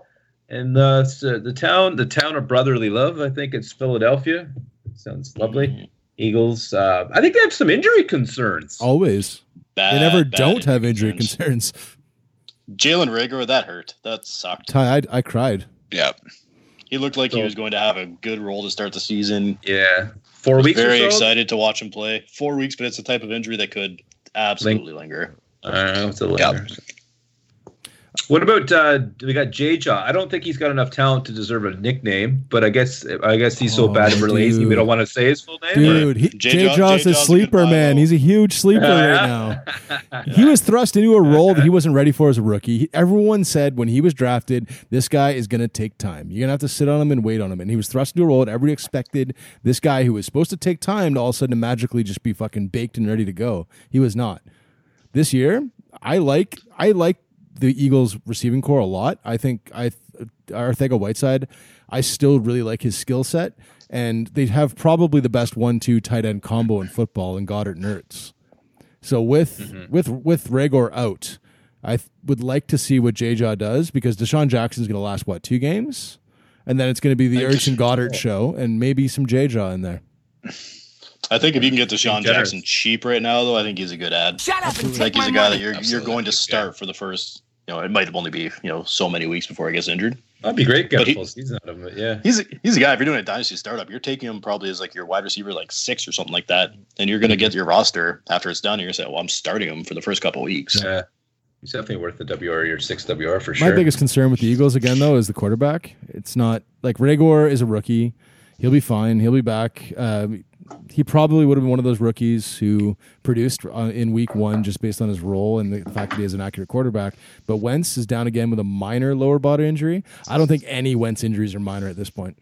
in the the town the town of brotherly love. I think it's Philadelphia. Sounds lovely. Eagles. Uh, I think they have some injury concerns. Always. Bad, They never bad don't have injury concerns. concerns. Jalen Reagor, that hurt. That sucked. Ty, I, I cried. Yeah. He looked like he was going to have a good role to start the season. Yeah, four weeks. Very or so? excited to watch him play. Four weeks, but it's the type of injury that could absolutely linger. I don't know. It's a Yeah. Linger. What about uh, we got J Jaw? I don't think he's got enough talent to deserve a nickname, but I guess I guess he's so Oh, bad and we're lazy. We don't want to say his full name. or- Dude, he, J. J. Jaw's J. a Jaw's a sleeper, good man. He's a huge sleeper right now. He was thrust into a role that he wasn't ready for as a rookie. He- everyone said when he was drafted, this guy is going to take time. You're going to have to sit on him and wait on him. And he was thrust into a role that everybody expected this guy who was supposed to take time to all of a sudden magically just be fucking baked and ready to go. He was not. This year, I like I like the Eagles receiving core a lot. I think I Arcega-Whiteside, I still really like his skill set. And they have probably the best one-two tight end combo in football in Goedert and Ertz. So with mm-hmm. with with Reagor out, I th- would like to see what Jaw does because DeSean Jackson's going to last what two games, and then it's going to be the Like Ertz and Goedert show, and maybe some Jaw in there. I think if you can get DeSean generous. Jackson cheap right now, though, I think he's a good ad. Shut up and I think he's my a guy money. that you're Absolutely. you're going to Yeah. start for the first. You know, it might only be you know so many weeks before he gets injured. That'd be great. Get But a he- full season out of him. Yeah, He's a, he's a guy. If you're doing a dynasty startup, you're taking him probably as like your wide receiver, like six or something like that, and you're going to get your roster after it's done. And You're going to say, "Well, I'm starting him for the first couple of weeks." yeah. He's definitely worth the WR or six WR for sure. My biggest concern with the Eagles again though is the quarterback. It's not like Reagor is a rookie. He'll be fine. He'll be back. Uh, he probably would have been one of those rookies who produced uh, in week one just based on his role and the fact that he is an accurate quarterback. But Wentz is down again with a minor lower body injury. I don't think any Wentz injuries are minor at this point.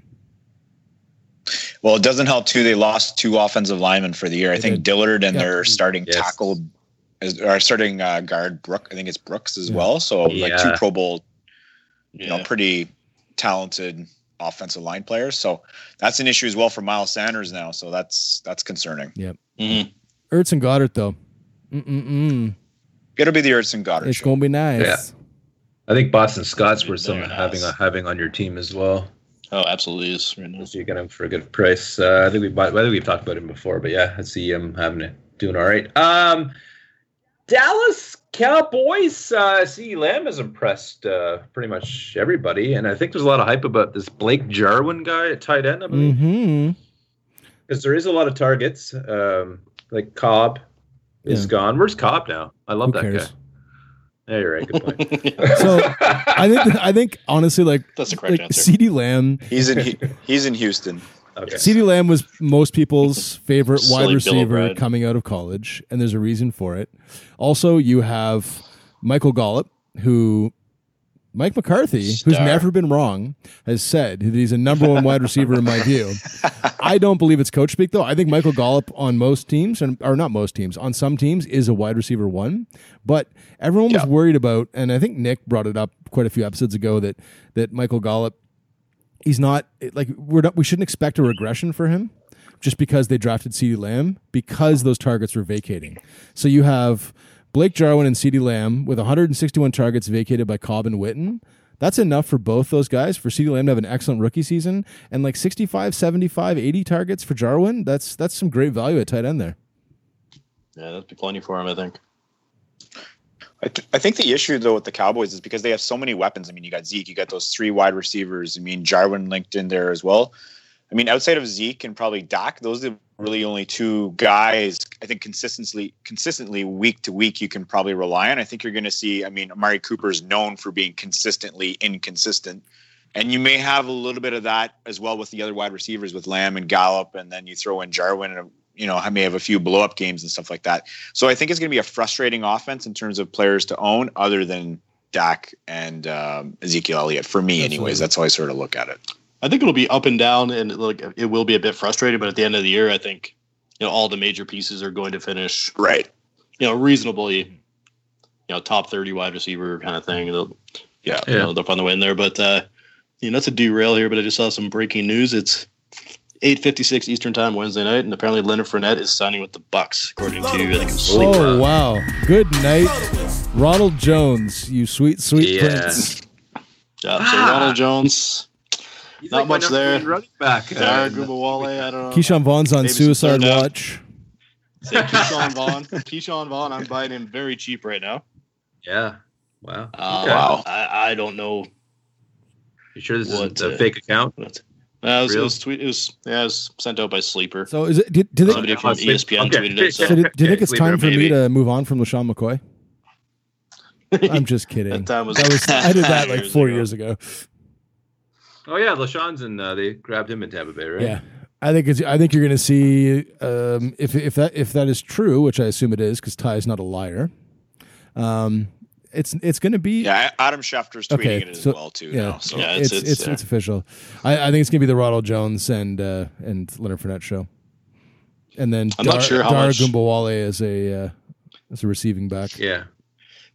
Well, it doesn't help too. They lost two offensive linemen for the year. I think Dillard and Yeah. their starting Yes. tackle, is, or starting uh, guard Brook. I think it's Brooks as well. So like two Pro Bowl, you Yeah. know, pretty talented offensive line players. So that's an issue as well for Miles Sanders now. So that's that's concerning. Mhm. Ertz and Goedert though. Mm-mm-mm. It'll be the Ertz and Goedert It's show. gonna be nice. Yeah. I think Boston Scott's worth some nice. having having on your team as well. Oh, absolutely is right now. If you get him for a good price, uh, I think we bought, I think we've talked about him before, but yeah, I see him having it doing all right. Um, Dallas Cowboys. Uh, C. Lamb has impressed uh, pretty much everybody, and I think there's a lot of hype about this Blake Jarwin guy at tight end. I believe Mm-hmm. because there is a lot of targets. Um, like Cobb is gone. Where's Cobb now? I love Who that cares? guy. Yeah, you're right. Good point. So I think I think honestly, like That's the correct like answer. CeeDee Lamb He's in he's in Houston. Okay. CeeDee Lamb was most people's favorite wide receiver coming out of college, and there's a reason for it. Also, you have Michael Gallup, who Mike McCarthy, who's never been wrong, has said that he's a number one wide receiver in my view. I don't believe it's coach speak though. I think Michael Gallup on most teams, and or not most teams, on some teams is a wide receiver one. But everyone was worried about, and I think Nick brought it up quite a few episodes ago that that Michael Gallup he's not like we're not we shouldn't expect a regression for him just because they drafted CeeDee Lamb because those targets were vacating. So you have Blake Jarwin and CeeDee Lamb with 161 targets vacated by Cobb and Witten. That's enough for both those guys for CeeDee Lamb to have an excellent rookie season and like 65, 75, 80 targets for Jarwin. That's that's some great value at tight end there. Yeah, that'd be plenty for him, I think. I, th- I think the issue though with the Cowboys is because they have so many weapons. I mean, you got Zeke, you got those three wide receivers. I mean, Jarwin linked in there as well. I mean, outside of Zeke and probably Dak, those are really only two guys. I think consistently, consistently week to week, you can probably rely on. I think you're going to see. I mean, Amari Cooper is known for being consistently inconsistent, and you may have a little bit of that as well with the other wide receivers with Lamb and Gallup, and then you throw in Jarwin and you know, I may have a few blow up games and stuff like that. So I think it's going to be a frustrating offense in terms of players to own, other than Dak and um, Ezekiel Elliott. For me, Absolutely. anyways, that's how I sort of look at it. I think it'll be up and down, and like it will be a bit frustrating. But at the end of the year, I think you know all the major pieces are going to finish Right. you know reasonably, you know, top thirty wide receiver kind of thing. They'll, Yeah. you know, they'll find the way in there. But uh, you know, not a derail here, but I just saw some breaking news. It's eight fifty six Eastern time Wednesday night, and apparently Leonard Fournette is signing with the Bucs, according to I think it's Sleeper. Oh wow! Good night, Ronald Jones. You sweet, sweet Yeah. prince. Yeah, so Ah. Ronald Jones, He's Not like much there. Running back. Dare Uh, Ogunbowale, I don't know. Ke'Shawn Vaughn's on Maybe suicide watch. Say Ke'Shawn Vaughn. Ke'Shawn Vaughn, I'm buying him very cheap right now. yeah. Wow. Uh, Okay. Wow. I, I don't know You sure this What, isn't a fake account? What. Uh, it, was, it Real? was tweet. It was yeah, it was sent out by Sleeper. So is it? Did, did Somebody Okay, from I'll ESPN okay. tweeted it. so So did, do you think it's Sleeper, time for me to move on from LeSean McCoy? I'm just kidding. That time was- That was- I did that like years four ago. years ago. Oh yeah, LeSean's and uh, they grabbed him in Tampa Bay, right? Yeah, I think it's. I think you're going to see um, if if that if that is true, which I assume it is, because Ty is not a liar. Um, it's it's going to be Yeah, Adam Schefter's tweeting Okay, it as so- well too. yeah. Now, so Yeah, it's it's- it's it's, it's, official. I, I think it's going to be the Ronald Jones and uh, and Leonard Fournette show, and then I'm not sure how Dare much- Ogunbowale as a uh, as a receiving back. Yeah.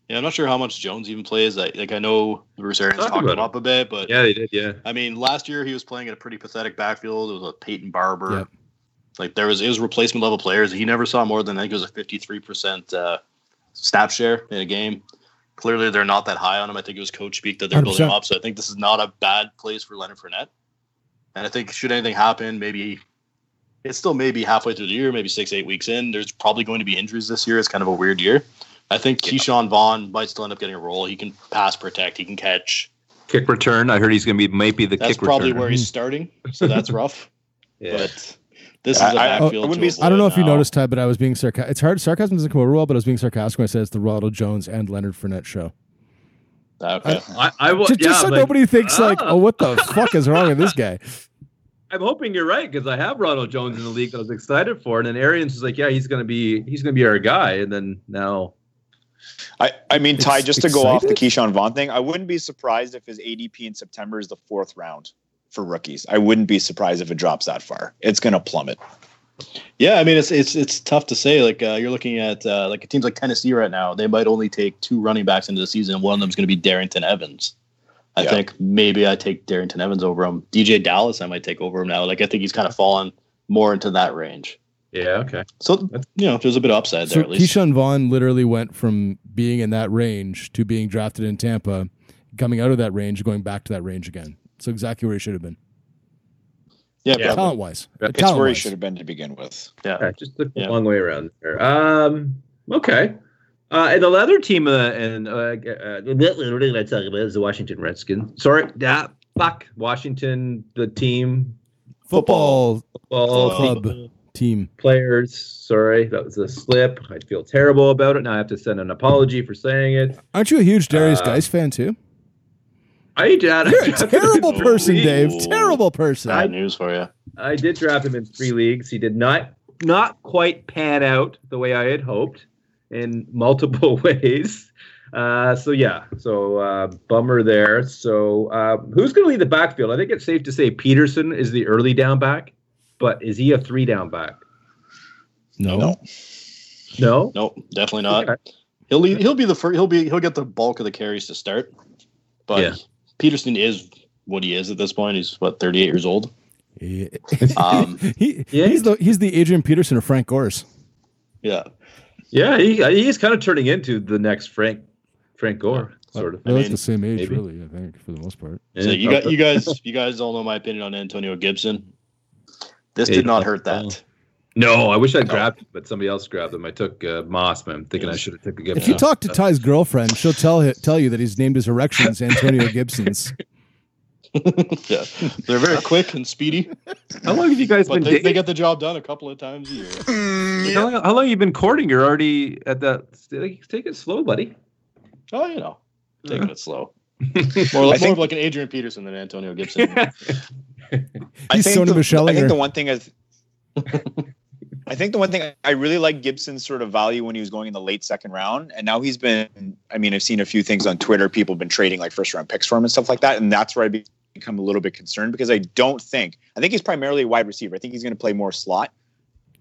yeah, I'm not sure how much Jones even plays. I, like I know Bruce Arians Talk talked about him up a bit, but Yeah, they did. Yeah. I mean, last year he was playing in a pretty pathetic backfield. It was a Peyton Barber. Yep. Like there was it was replacement level players. He never saw more than I think it was a 53 percent uh, snap share in a game. Clearly, they're not that high on him. I think it was coach speak that they're building him 100%. up. So I think this is not a bad place for Leonard Fournette. And I think should anything happen, maybe it's still maybe halfway through the year, maybe six eight weeks in. There's probably going to be injuries this year. It's kind of a weird year. I think Yeah. Ke'Shawn Vaughn might still end up getting a role. He can pass protect. He can catch. Kick return. I heard he's going to be maybe the That's kick probably returner. where he's starting. So that's rough. Yeah. But this is a I- I backfield. wouldn't to avoid I don't know if you now. noticed, Ty, but I was being sarcastic. It's hard. Sarcasm doesn't come over well, but I was being sarcastic when I said it's the Ronald Jones and Leonard Fournette show. Okay. I, I will. Just, just so like, nobody thinks like, ah. oh, what the fuck is wrong with this guy? I'm hoping you're right because I have Ronald Jones in the league. that I was excited for, it. and then Arians is like, "Yeah, he's going to be he's going to be our guy." And then now, I, I mean, Ty, Ex- just to go off the excited? Ke'Shawn Vaughn thing, I wouldn't be surprised if his ADP in September is the fourth round for rookies. I wouldn't be surprised if it drops that far. It's going to plummet. Yeah, I mean it's it's it's tough to say. Like uh, you're looking at uh, like teams like Tennessee right now. They might only take two running backs into the season. One of them is going to be Darrynton Evans. I Yeah. think maybe I take Darrynton Evans over him. DJ Dallas I might take over him now. Like I think he's kind of fallen more into that range. yeah, okay, So you know, there's a bit of upside there So at least. Ke'Shawn Vaughn literally went from being in that range to being drafted in Tampa, coming out of that range, going back to that range again. So exactly where he should have been, yeah, Yeah. talent wise. It's It's where he should have been to begin with. yeah. Okay, just a Yeah. long way around there. Um, okay. Uh, and the other team, uh, and uh, uh, we're going to talk about is the Washington Redskins. Sorry, yeah, fuck Washington, the team, Football football club team, team. players. Sorry, that was a slip. I feel terrible about it. Now I have to send an apology for saying it. Aren't you a huge Derrius Uh, Guice fan too? I did. You're a terrible person, Dave. Ooh. Terrible person. Bad news for you. I did draft him in three leagues. He did not not quite pan out the way I had hoped in multiple ways. Uh, so yeah, so uh, bummer there. So uh, who's going to lead the backfield? I think it's safe to say Peterson is the early down back, but is he a three down back? No. No. No. Nope, definitely not. Okay. He'll lead, he'll be the first. He'll be he'll get the bulk of the carries to start. But Yeah. Peterson is what he is at this point. He's what 38 years old. He, Um, he- Yeah. he's the he's the Adrian Peterson of Frank Gores. Yeah, Yeah, he he's kind of turning into the next Frank Frank Gore sort of. They're like mean, the same age, maybe. really. I think for the most part. so you got you guys you guys all know my opinion on Antonio Gibson. This did not hurt that. No, I wish I'd No. grabbed him, but somebody else grabbed him. I took uh, Moss, but I'm thinking I should have took a If you talk to Ty's girlfriend, she'll tell hi- tell you that he's named his erections Antonio Gibson's. yeah, they're very quick and speedy, How long have you guys but been they, they get the job done a couple of times a year. how, long, how long have you been courting? You're already at that. like, Take it slow, buddy. Oh, you know, taking it slow. I More, more think- of like an Adrian Peterson than Antonio Gibson. I He's think Sony the, I think the one thing is, I think the one thing I really like Gibson's sort of value when he was going in the late second round, and now he's been. I mean, I've seen a few things on Twitter. People have been trading like first round picks for him and stuff like that, and that's where I become a little bit concerned because I don't think I think he's primarily a wide receiver. I think he's going to play more slot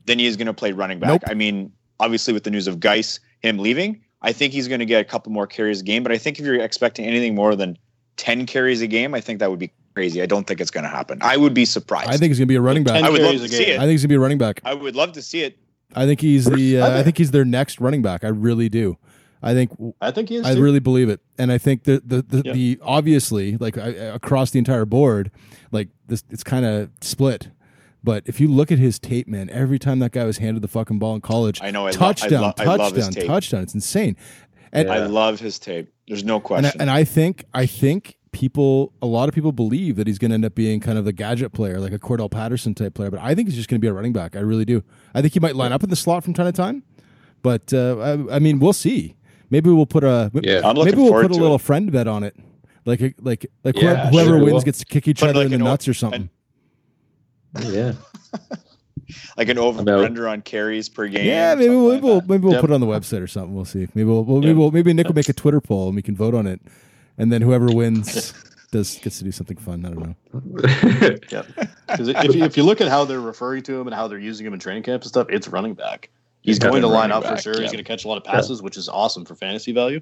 than he is going to play running back. Nope. I mean, obviously with the news of Guice him leaving, I think he's going to get a couple more carries a game. But I think if you're expecting anything more than ten carries a game, I think that would be crazy. I don't think it's going to happen. I would be surprised. I think he's gonna be a running back. I would love to see it. I think he's gonna be a running back. I would love to see it. I think he's the. Uh, I I think- think he's their next running back. I really do. I think I think he is. I too. really believe it, and I think the the the, Yeah. the obviously like I, across the entire board, like this, it's kind of split. But if you look at his tape, man, every time that guy was handed the fucking ball in college, I know. I lo- touchdown, I, lo- I love his touchdown, tape. touchdown. It's insane. And, I love his tape. There's no and, I, question. and I think I think people, a lot of people believe that he's going to end up being kind of the gadget player, like a Cordarrelle Patterson type player. But I think he's just going to be a running back. I really do. I think he might line up in the slot from time to time. But uh, I, I mean, we'll see. Maybe we'll put a Yeah. I'm looking maybe we'll put a little it. friend bet on it, like a, like like Yeah, whoever sure we wins will. gets to kick each Put other like in the an o- nuts or something. yeah. like an over About- under on carries per game. Yeah, maybe we'll, like maybe we'll maybe we'll Yep. put it on the website or something. We'll see. Maybe we'll, we'll maybe we'll, maybe Nick will make a Twitter poll and we can vote on it, and then whoever wins does gets to do something fun. I don't know. Yeah, because if you, if you look at how they're referring to him and how they're using him in training camp and stuff, it's running back. He's Yeah, going to line running up for back, sure. He's going to catch a lot of passes, which is awesome for fantasy value.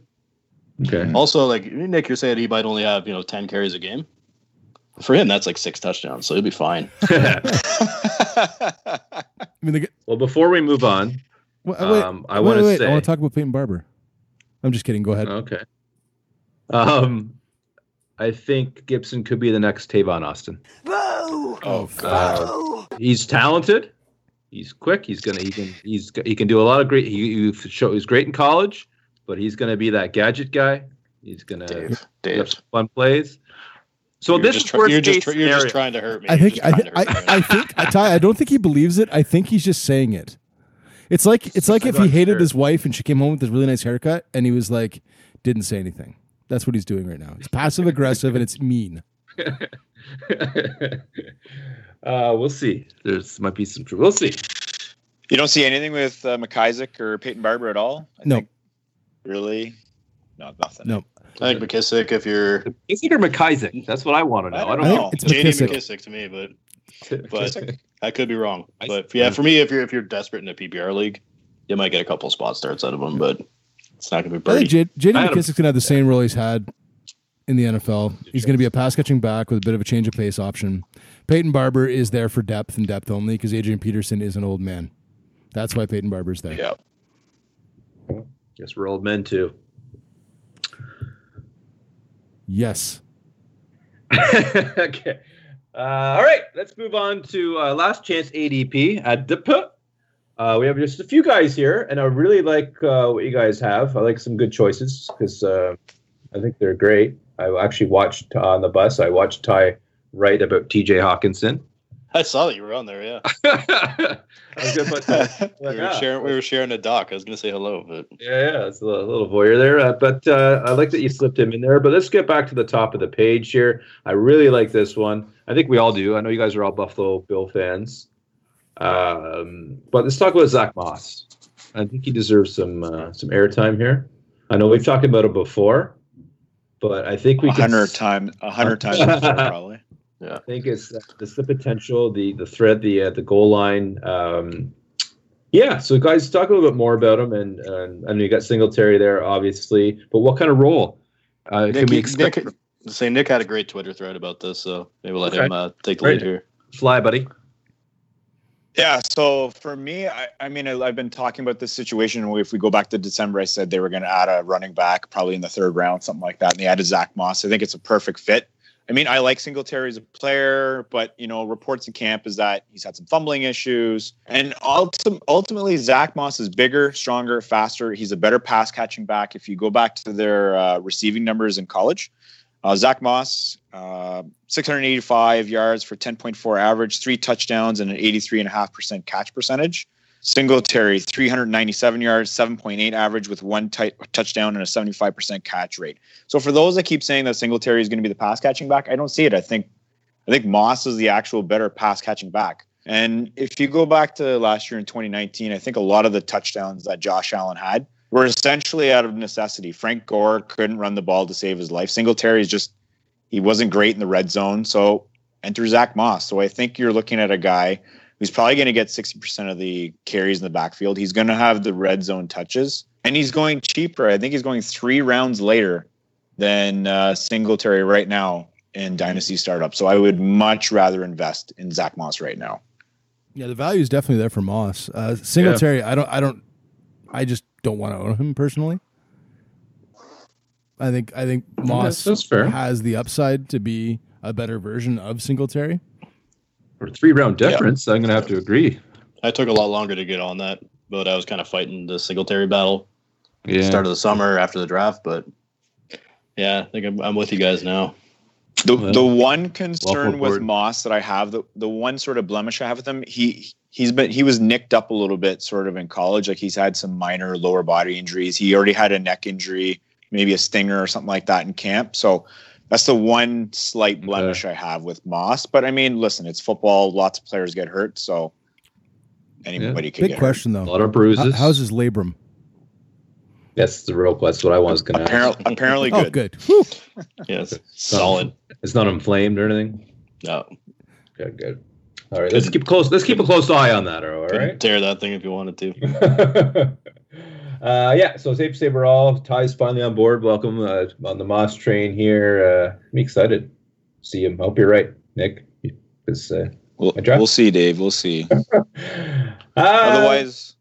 okay. Also, like Nick, you're saying he might only have you know ten carries a game. For him, that's like six touchdowns, so he'll be fine. I mean, the, well, before we move on, wait, wait, um, I want to say. I want to talk about Peyton Barber. I'm just kidding. Go ahead. Okay. Um, I think Gibson could be the next Tavon Austin. oh, Uh, he's talented. He's quick. He's gonna. He can. He's. He can do a lot of great. He, he show. He's great in college, but he's gonna be that gadget guy. He's gonna Dave, have Dave, some fun plays. So you're this just is try- worst you're just case try- you're just trying to hurt me. I think I, trying to I, me I think I, Ty, I don't think he believes it. I think he's just saying it. It's like it's like I'm if he hated sure. his wife and she came home with this really nice haircut and he was like didn't say anything. That's what he's doing right now. It's passive aggressive and it's mean. uh, we'll see. There's might be some. tr- We'll see. You don't see anything with uh, McIsaac or Peyton Barber at all? I No. think- really? No, nothing. No. I think McKissick, if you're, Is it or McIsaac? That's what I want to know. I don't, I think know. it's JD McKissick. McKissick to me, but But I could be wrong. But yeah, for me, if you're if you're desperate in a PPR league, you might get a couple spot starts out of him, but it's not gonna be I think pretty. J- JD I McKissick's gonna have the same role he's had in the NFL. He's gonna be a pass catching back with a bit of a change of pace option. Peyton Barber is there for depth and depth only because Adrian Peterson is an old man. That's why Peyton Barber's there. yeah. Guess we're old men too. Yes. okay. Uh, all right, let's move on to uh, last chance ADP at the uh, we have just a few guys here, and I really like uh, what you guys have. I like some good choices because uh, I think they're great. I actually watched uh, on the bus. I watched Ty write about T.J. Hockenson. I saw that you were on there. Yeah, I was gonna put that. we were sharing. We were sharing a doc. I was gonna say hello, but Yeah, yeah, it's a little, little voyeur there. Uh, but uh, I like that you slipped him in there. But let's get back to the top of the page here. I really like this one. I think we all do. I know you guys are all Buffalo Bill fans. Um, but let's talk about Zach Moss. I think he deserves some uh, some airtime here. I know we've talked about it before, but I think we A can. hundred times, a hundred times before, probably. I think it's it's the potential, the the threat, the uh, the goal line. Um, yeah, so guys, talk a little bit more about him, and and I know you got Singletary there, obviously, but what kind of role uh, can we expect? Nick, say Nick had a great Twitter thread about this, so maybe we'll let Okay. him uh, take the Right. lead here. Fly, buddy. Yeah. So for me, I, I mean, I, I've been talking about this situation. If we go back to December, I said they were going to add a running back probably in the third round, something like that. And they added Zach Moss. I think it's a perfect fit. I mean, I like Singletary as a player, but you know, reports in camp is that he's had some fumbling issues. And ultim- ultimately, Zach Moss is bigger, stronger, faster. He's a better pass catching back. If you go back to their uh, receiving numbers in college, Uh, Zach Moss, uh, 685 yards for 10.4 average, three touchdowns, and an 83.5% catch percentage. Singletary, 397 yards, 7.8 average with one t- touchdown and a 75% catch rate. So for those that keep saying that Singletary is going to be the pass catching back, I don't see it. I think I think Moss is the actual better pass catching back. And if you go back to last year in 2019, I think a lot of the touchdowns that Josh Allen had were essentially out of necessity. Frank Gore couldn't run the ball to save his life. Singletary is just he wasn't great in the red zone. So enter Zach Moss. So I think you're looking at a guy who's probably going to get 60% of the carries in the backfield. He's going to have the red zone touches, and he's going cheaper. I think he's going three rounds later than uh, Singletary right now in Dynasty Startup. So I would much rather invest in Zach Moss right now. Yeah, the value is definitely there for Moss. Uh, Singletary, I don't, I don't, I just don't want to own him personally. I think I think Moss that's fair. has the upside to be a better version of Singletary. For three round difference, I'm going to have to agree. I took a lot longer to get on that, but I was kind of fighting the Singletary battle Yeah. start of the summer after the draft. But yeah, I think I'm, I'm with you guys now. The Well, the one concern welcome with. Moss that I have, the the one sort of blemish I have with him, he he's been he was nicked up a little bit sort of in college. Like he's had some minor lower body injuries. He already had a neck injury, maybe a stinger or something like that in camp. So that's the one slight blemish I have with Moss. But I mean, listen, it's football. Lots of players get hurt, so anybody can Big get question A though. lot of How- bruises. how's his labrum? That's the real question. That's what I was going hurt. to ask. Apparently, apparently Oh, good. good. Whew. Yes, solid. It's not inflamed or anything. No, Good, good. All right, let's keep close. Let's keep a close eye on that. All tear that thing if you wanted to. uh, yeah. So safe to say we're all Ty's finally on board. Welcome uh, on the Moss train here. Uh, I'm excited. See him. Hope you're right, Nick. Because uh, We'll, we'll see, Dave. We'll see. uh, Otherwise,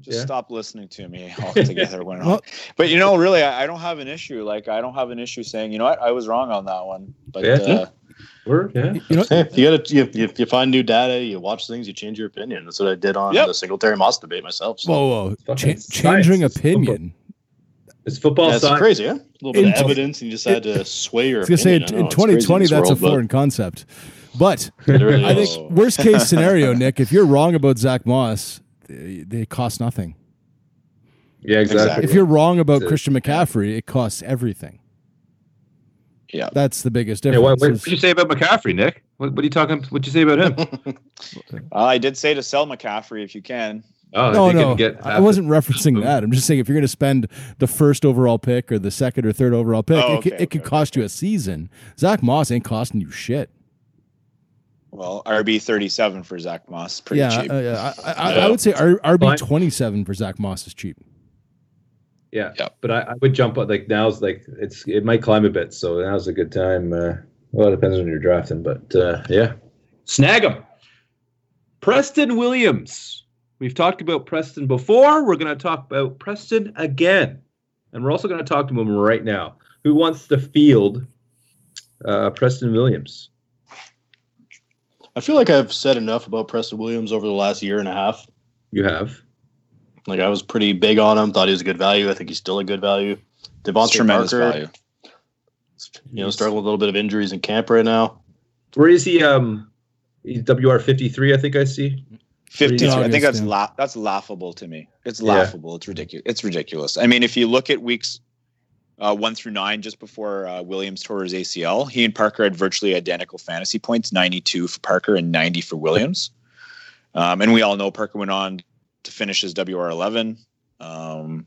just yeah. stop listening to me altogether. when Well- but you know, really, I, I don't have an issue. Like, I don't have an issue saying, you know what, I was wrong on that one. But Yeah. We're yeah. You know, Hey, you gotta you, you, you find new data, you watch things, you change your opinion. That's what I did on Yep. the Singletary Moss debate myself. So. whoa, whoa, Cha- changing opinion. It's football That's science. crazy, huh? A little bit In- of evidence, and you just had to sway your I was gonna say opinion. in, in 2020 that's world, a but foreign concept, but really I is. think oh. worst case scenario, Nick, if you're wrong about Zach Moss, they, they cost nothing. Yeah, exactly. Exactly. If you're wrong about That's it. Christian McCaffrey, it costs everything. Yeah. That's the biggest Yeah, difference. what, what is- did you say about McCaffrey, Nick? What, what are you talking? What'd you say about him? uh, I did say to sell McCaffrey if you can. Oh, no, I no, get I wasn't referencing that. I'm just saying if you're going to spend the first overall pick or the second or third overall pick, Oh, it, could, okay, it could okay, cost you a season. Zach Moss ain't costing you shit. Well, RB thirty seven for Zach Moss, pretty yeah, cheap. uh, yeah, I, I, I would say R- RB 27 for Zach Moss is cheap. Yeah, Yeah. But I, I would jump up like now's like it's it might climb a bit, so now's a good time. Uh, well, it depends on who you're drafting, but uh, yeah, snag him. Preston Williams. We've talked about Preston before. We're going to talk about Preston again, and we're also going to talk to him right now. Who wants to field uh, Preston Williams? I feel like I've said enough about Preston Williams over the last year and a half. You have. Like I was pretty big on him, thought he was a good value. I think he's still a good value. It's DeVante tremendous Parker, value. you know, struggling with a little bit of injuries in camp right now. Where is he? Um, he's WR fifty three. I think I see. Fifty. Yeah, I think that's la- that's laughable to me. It's Yeah. laughable. It's ridiculous. It's ridiculous. I mean, if you look at weeks uh, one through nine, just before uh, Williams tore his ACL, he and Parker had virtually identical fantasy points: ninety-two for Parker and ninety for Williams. Um, and we all know Parker went on to finish his WR eleven. Um,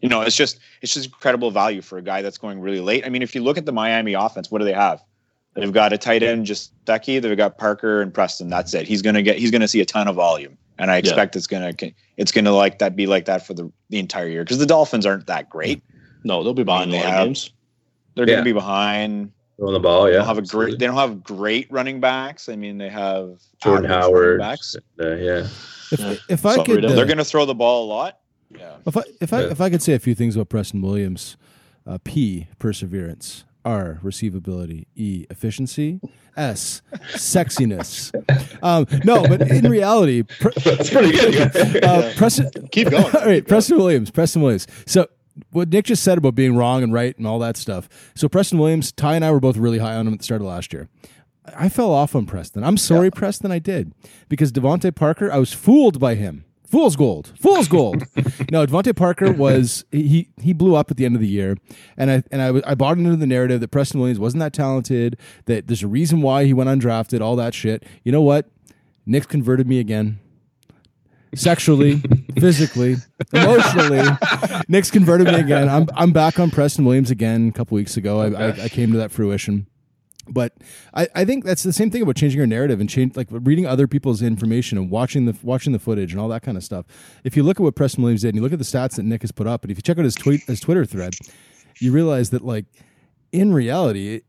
you know, it's just it's just incredible value for a guy that's going really late. I mean, if you look at the Miami offense, what do they have? They've got a tight end, just Becky. They've got Parker and Preston. That's it. He's gonna get. He's gonna see a ton of volume, and I expect it's gonna. It's gonna like that. Be like that for the the entire year because the Dolphins aren't that great. No, they'll be behind They a lot have- games. They're Yeah. gonna be behind. On the ball, They yeah. don't have a great. They don't have great running backs. I mean, they have Jordan Howard. running backs. Uh, yeah. If, Yeah. if I So could, they're uh, gonna throw the ball a lot. Yeah. if I if I Yeah. if I could say a few things about Preston Williams, uh, P perseverance, R receivability, E efficiency, S sexiness. Um, no, but in reality, Pre- That's pretty good. uh, Preston Keep going. All right, Preston Williams. Preston Williams. So, wh- what Nick just said about being wrong and right and all that stuff. So Preston Williams, Ty and I were both really high on him at the start of last year. I fell off on Preston. I'm sorry, Preston, I did because DeVante Parker. I was fooled by him. Fool's gold. Fool's gold. no, DeVante Parker was he he blew up at the end of the year, and I and I, I bought into the narrative that Preston Williams wasn't that talented. That there's a reason why he went undrafted. All that shit. You know what? Nick's converted me again. Sexually, physically, emotionally, Nick's converted me again. I'm I'm back on Preston Williams again. A couple weeks ago, I, I, I came to that fruition. But I, I think that's the same thing about changing your narrative and change like reading other people's information and watching the watching the footage and all that kind of stuff. If you look at what Preston Williams did and you look at the stats that Nick has put up, and if you check out his tweet his Twitter thread, you realize that like in reality,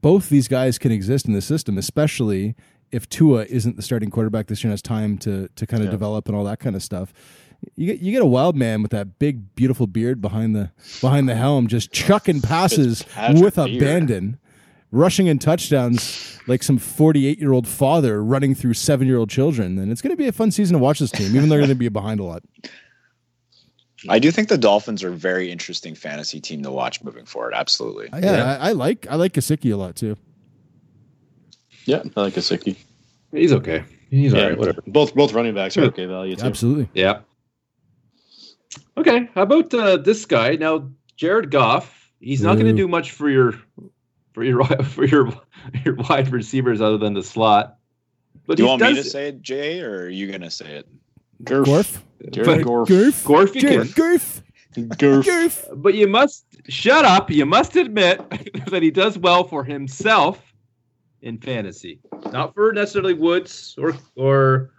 both these guys can exist in the system, especially if Tua isn't the starting quarterback this year and has time to to kind of develop and all that kind of stuff. You get you get a wild man with that big beautiful beard behind the behind the helm, just chucking passes with Beard. abandon, rushing in touchdowns like some forty eight year old father running through seven year old children. And it's going to be a fun season to watch this team, even though they're going to be behind a lot. I do think the Dolphins are a very interesting fantasy team to watch moving forward. Absolutely. Yeah, I, I like I like Gesicki a lot too. Yeah, I like Gesicki. He's okay. He's Yeah, all right. Whatever. Both both running backs are okay value too. Absolutely. Yeah. Okay. How about uh, this guy now? Jared Goff. He's not going to do much for your for your for your your wide receivers other than the slot. But Do you he want me to say it, Jay, or are you going to say it? Gurf. Gorf. Jared Gorf. Gorf. Gorf, you Jared can. Gorf. Gurf. Gorf. But you must shut up. You must admit that he does well for himself in fantasy, not for necessarily Woods or or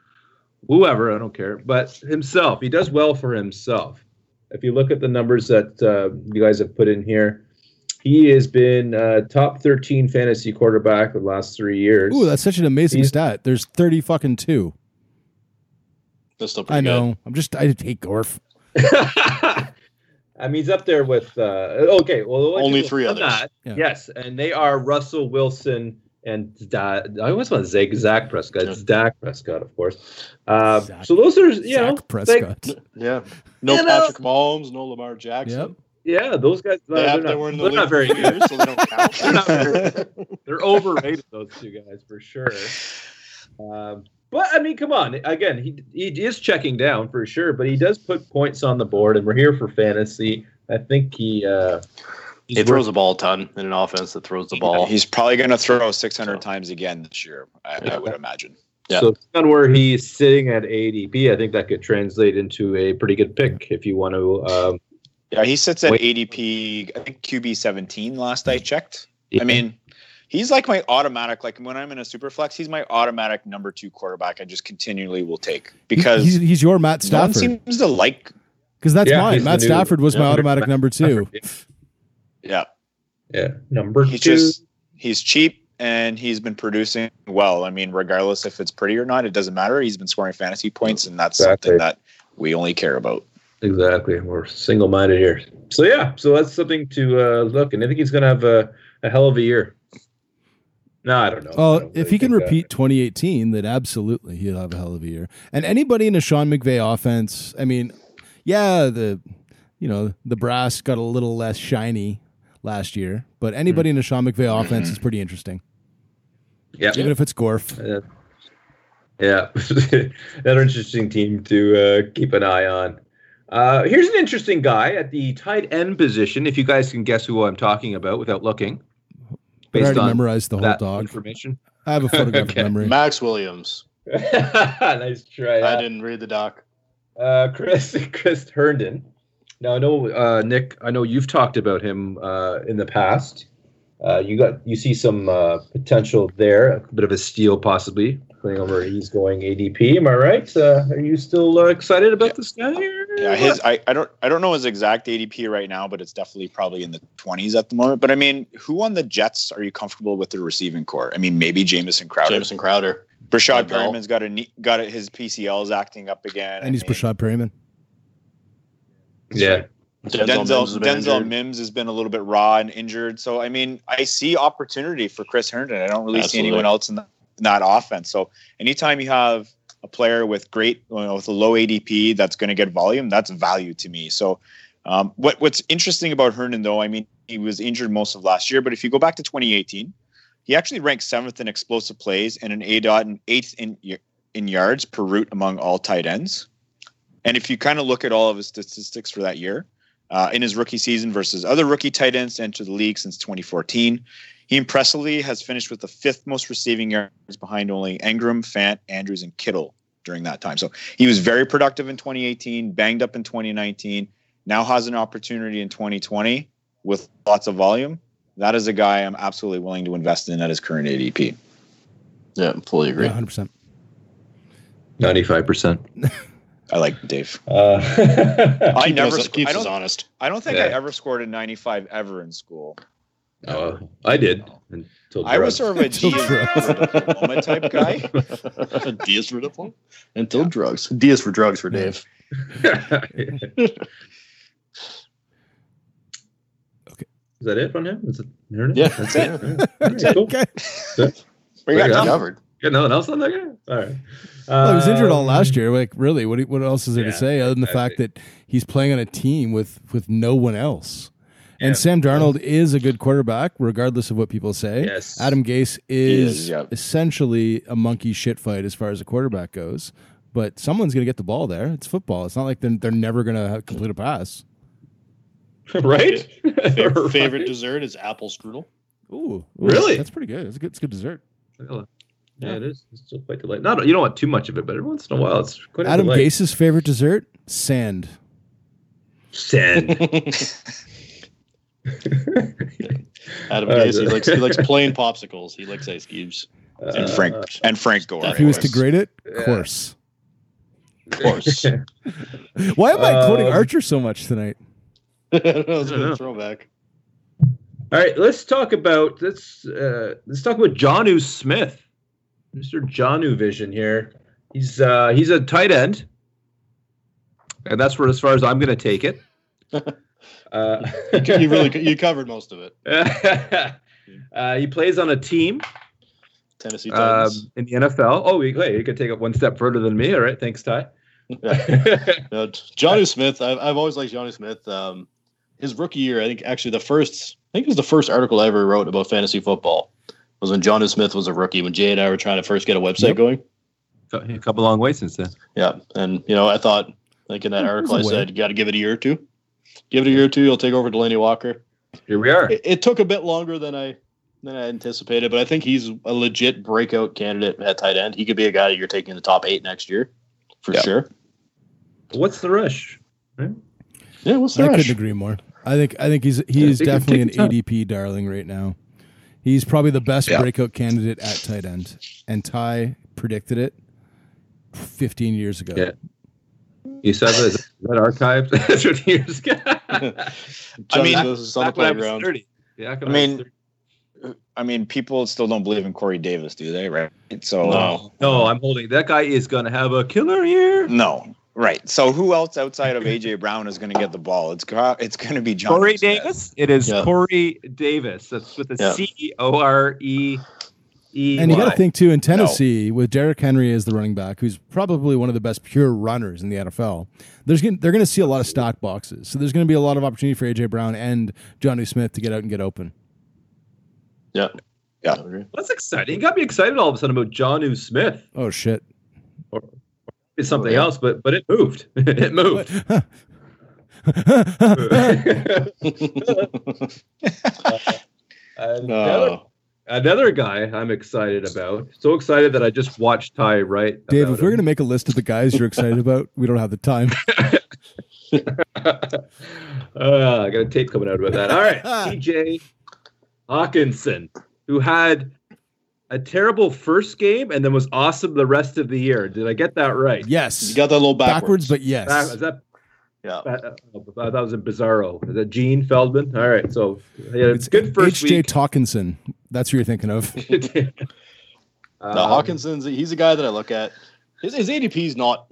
whoever. I don't care, but himself. He does well for himself. If you look at the numbers that uh, you guys have put in here, he has been uh, top 13 fantasy quarterback the last three years. Ooh, that's such an amazing He's- stat. There's thirty fucking two. That's still pretty I good. know. I'm just I hate Gorf. I mean, he's up there with. Uh, okay, well, Only three done others. that, Yeah. Yes, and they are Russell Wilson and da- I always want to say Zach Prescott. It's Dak Prescott, of course. Uh, Zach- so those are you know, Zach Prescott. Yeah. No You know- Patrick Mahomes, no Lamar Jackson. Yep. yeah, those guys. They, they're not, were in the they're not very good. years, so they don't count. They're not very They're overrated. Those two guys for sure. Um, but I mean, come on. Again, he he is checking down for sure, but he does put points on the board, and we're here for fantasy. I think he. Uh, he's he throws worth- the ball a ton in an offense that throws the ball. He's probably going to throw 600 So- times again this year, I, I would imagine. Yeah. So depending on where he's sitting at ADP, I think that could translate into a pretty good pick if you want to. Um, Yeah, he sits at Wait. ADP, I think QB 17 last I checked. yeah. I mean, he's like my automatic, like when I'm in a super flex, he's my automatic number two quarterback I just continually will take because he's, he's your Matt no one Stafford seems to like. because that's Yeah, mine. he's the Matt new- Stafford was my automatic Matt number two. Yeah, yeah, number he's two. just, he's cheap and he's been producing well. I mean, regardless if it's pretty or not, it doesn't matter. He's been scoring fantasy points, and that's Exactly. something that we only care about. Exactly. We're single minded here. So yeah, so that's something to uh, look, and I think he's going to have a, a hell of a year. No, I don't know. I Oh, don't if he can think that. repeat 2018, then absolutely he'll have a hell of a year. And anybody in a Sean McVay offense, I mean, yeah, the you know the brass got a little less shiny last year, but anybody in a Sean McVay offense is pretty interesting, yeah, even if it's Gorf. Uh, yeah, another interesting team to uh, keep an eye on. Uh, here's an interesting guy at the tight end position. If you guys can guess who I'm talking about without looking, I based already on memorized the whole that dog. information. I have a photographic Okay. memory. Max Williams. nice try. I didn't read the doc. Uh, Chris Chris Herndon. Now I know uh, Nick. I know you've talked about him uh, in the past. Uh, you got you see some uh, potential there, a bit of a steal possibly. Depending on where he's going ADP. Am I right? Uh, are you still uh, excited about this guy? Yeah, his I, I don't I don't know his exact ADP right now, but it's definitely probably in the twenties at the moment. But I mean, who on the Jets are you comfortable with the receiving core? I mean, maybe Jamison Crowder. Jamison Crowder. Breshad Bell. Perriman's got a knee- got a, his PCLs acting up again. And he's mean, Breshad Perriman. Yeah. Denzel, Denzel Mims has been Denzel. Mims has been a little bit raw and injured. So I mean, I see opportunity for Chris Herndon. I don't really see anyone else in, the, in that offense. So anytime you have a player with great, you know, with a low ADP that's going to get volume, that's value to me. So Um, what What's interesting about Herndon, though, I mean, he was injured most of last year, but if you go back to 2018, he actually ranked seventh in explosive plays and an A dot and eighth in in yards per route among all tight ends. And if you kind of look at all of his statistics for that year, uh, in his rookie season versus other rookie tight ends to enter the league since 2014, he impressively has finished with the fifth most receiving yards behind only Engram, Fant, Andrews, and Kittle during that time. So he was very productive in 2018, banged up in 2019, now has an opportunity in 2020 with lots of volume. That is a guy I'm absolutely willing to invest in at his current ADP. Yeah, fully agree. Yeah, 100%. Ninety-five percent. I like Dave. Uh, I never. us, sc- keeps I us don't. honest. I don't think I ever scored a 95 ever in school. uh, I did until I was sort of a D Until drugs. diploma type guy. Diaz for diploma until drugs. Diaz for drugs for Dave. Okay. Is that it on him? Is it, Hernan? Yeah, that's that's it. All right, cool. Okay. We got Yeah. Tom. Covered. Got nothing else on that guy? All right. Well, he was injured all Um, last year. Like, really, what what else is there Yeah, to say other than the fact exactly. that he's playing on a team with with no one else? And Yeah. Sam Darnold is a good quarterback, regardless of what people say. Yes. Adam Gase is, is, yeah. essentially a monkey shit fight as far as a quarterback goes. But someone's going to get the ball there. It's football. It's not like they're, they're never going to complete a pass. right? Favorite, favorite Right? dessert is apple strudel. Ooh, ooh, Really? That's pretty good. It's a good, it's good dessert. Yeah, it is. It's still quite delightful. Not you don't want too much of it, but every once in a while, it's quite a Adam delight. Gase's favorite dessert: sand. Sand. Adam Uh, Gase, he likes he likes plain popsicles. He likes ice cubes. And Frank and Frank Gore. If he was to grade it, Yeah. course. Of course. Why am I quoting Um, Archer so much tonight? that was I don't know. a throwback. All right, let's talk about let's uh, let's talk about Jonnu Smith, Mr. Jonnu Vision here. He's uh, he's a tight end, and that's where as far as I'm going to take it. Uh, You really you covered most of it. uh, he plays on a team Tennessee um, in the NFL. Oh, wait, wait, you can take it one step further than me. All right, thanks, Ty. No, Johnny Smith. I've, I've always liked Johnny Smith. Um, his rookie year, I think actually the first, I think it was the first article I ever wrote about fantasy football was when Johnny Smith was a rookie. When Jay and I were trying to first get a website Yep. going. a couple long ways since then. Yeah, and you know, I thought like in that Yeah, article, I there's a way. said you got to give it a year or two. Give it a year or two, you'll take over Delanie Walker. Here we are. It, it took a bit longer than I than I anticipated, but I think he's a legit breakout candidate at tight end. He could be a guy that you're taking in the top eight next year, for Yeah. sure. What's the rush? Yeah, what's the I rush? couldn't agree more. I think I think he's he's take your- definitely an take your time. ADP darling right now. He's probably the best Yeah. breakout candidate at tight end, and Ty predicted it 15 years ago. Yeah. You said that, is that archived 50 years ago? Johnny mean, Smith on the I playground. 30. Yeah, back I mean, I mean, people still don't believe in Corey Davis, do they? Right. So No. no, I'm holding that guy is going to have a killer year. no. Right. So who else outside of AJ Brown is going to get the ball? It's it's going to be John Corey Smith. Davis. It is Yeah. Corey Davis. That's with a Yeah. C O R E E. And you got to think too in Tennessee with Derrick Henry as the running back, who's probably one of the best pure runners in the NFL. There's gonna, they're going to see a lot of stock boxes, so there's going to be a lot of opportunity for AJ Brown and Johnny Smith to get out and get open. Yeah. Yeah. That's exciting. You got me excited all of a sudden about John Smith. Oh shit! It's something Oh, yeah. else, but but it moved. it moved. another, Oh. another guy I'm excited about. So excited that I just watched Ty write. Dave, if we're going to make a list of the guys you're excited about, we don't have the time. uh, I got a tape coming out about that. All right, TJ Hockenson, who had a terrible first game and then was awesome the rest of the year. Did I get that right? Yes, You got that a little backwards, backwards, but yes. Back- is that yeah. uh, I thought it was a Bizarro. Is that Gene Feldman? All right, so yeah, it's it's good first H.J. week. Talkinson. That's who you're thinking of. Um, No, Hockenson's he's a guy that I look at. His, his ADP is not.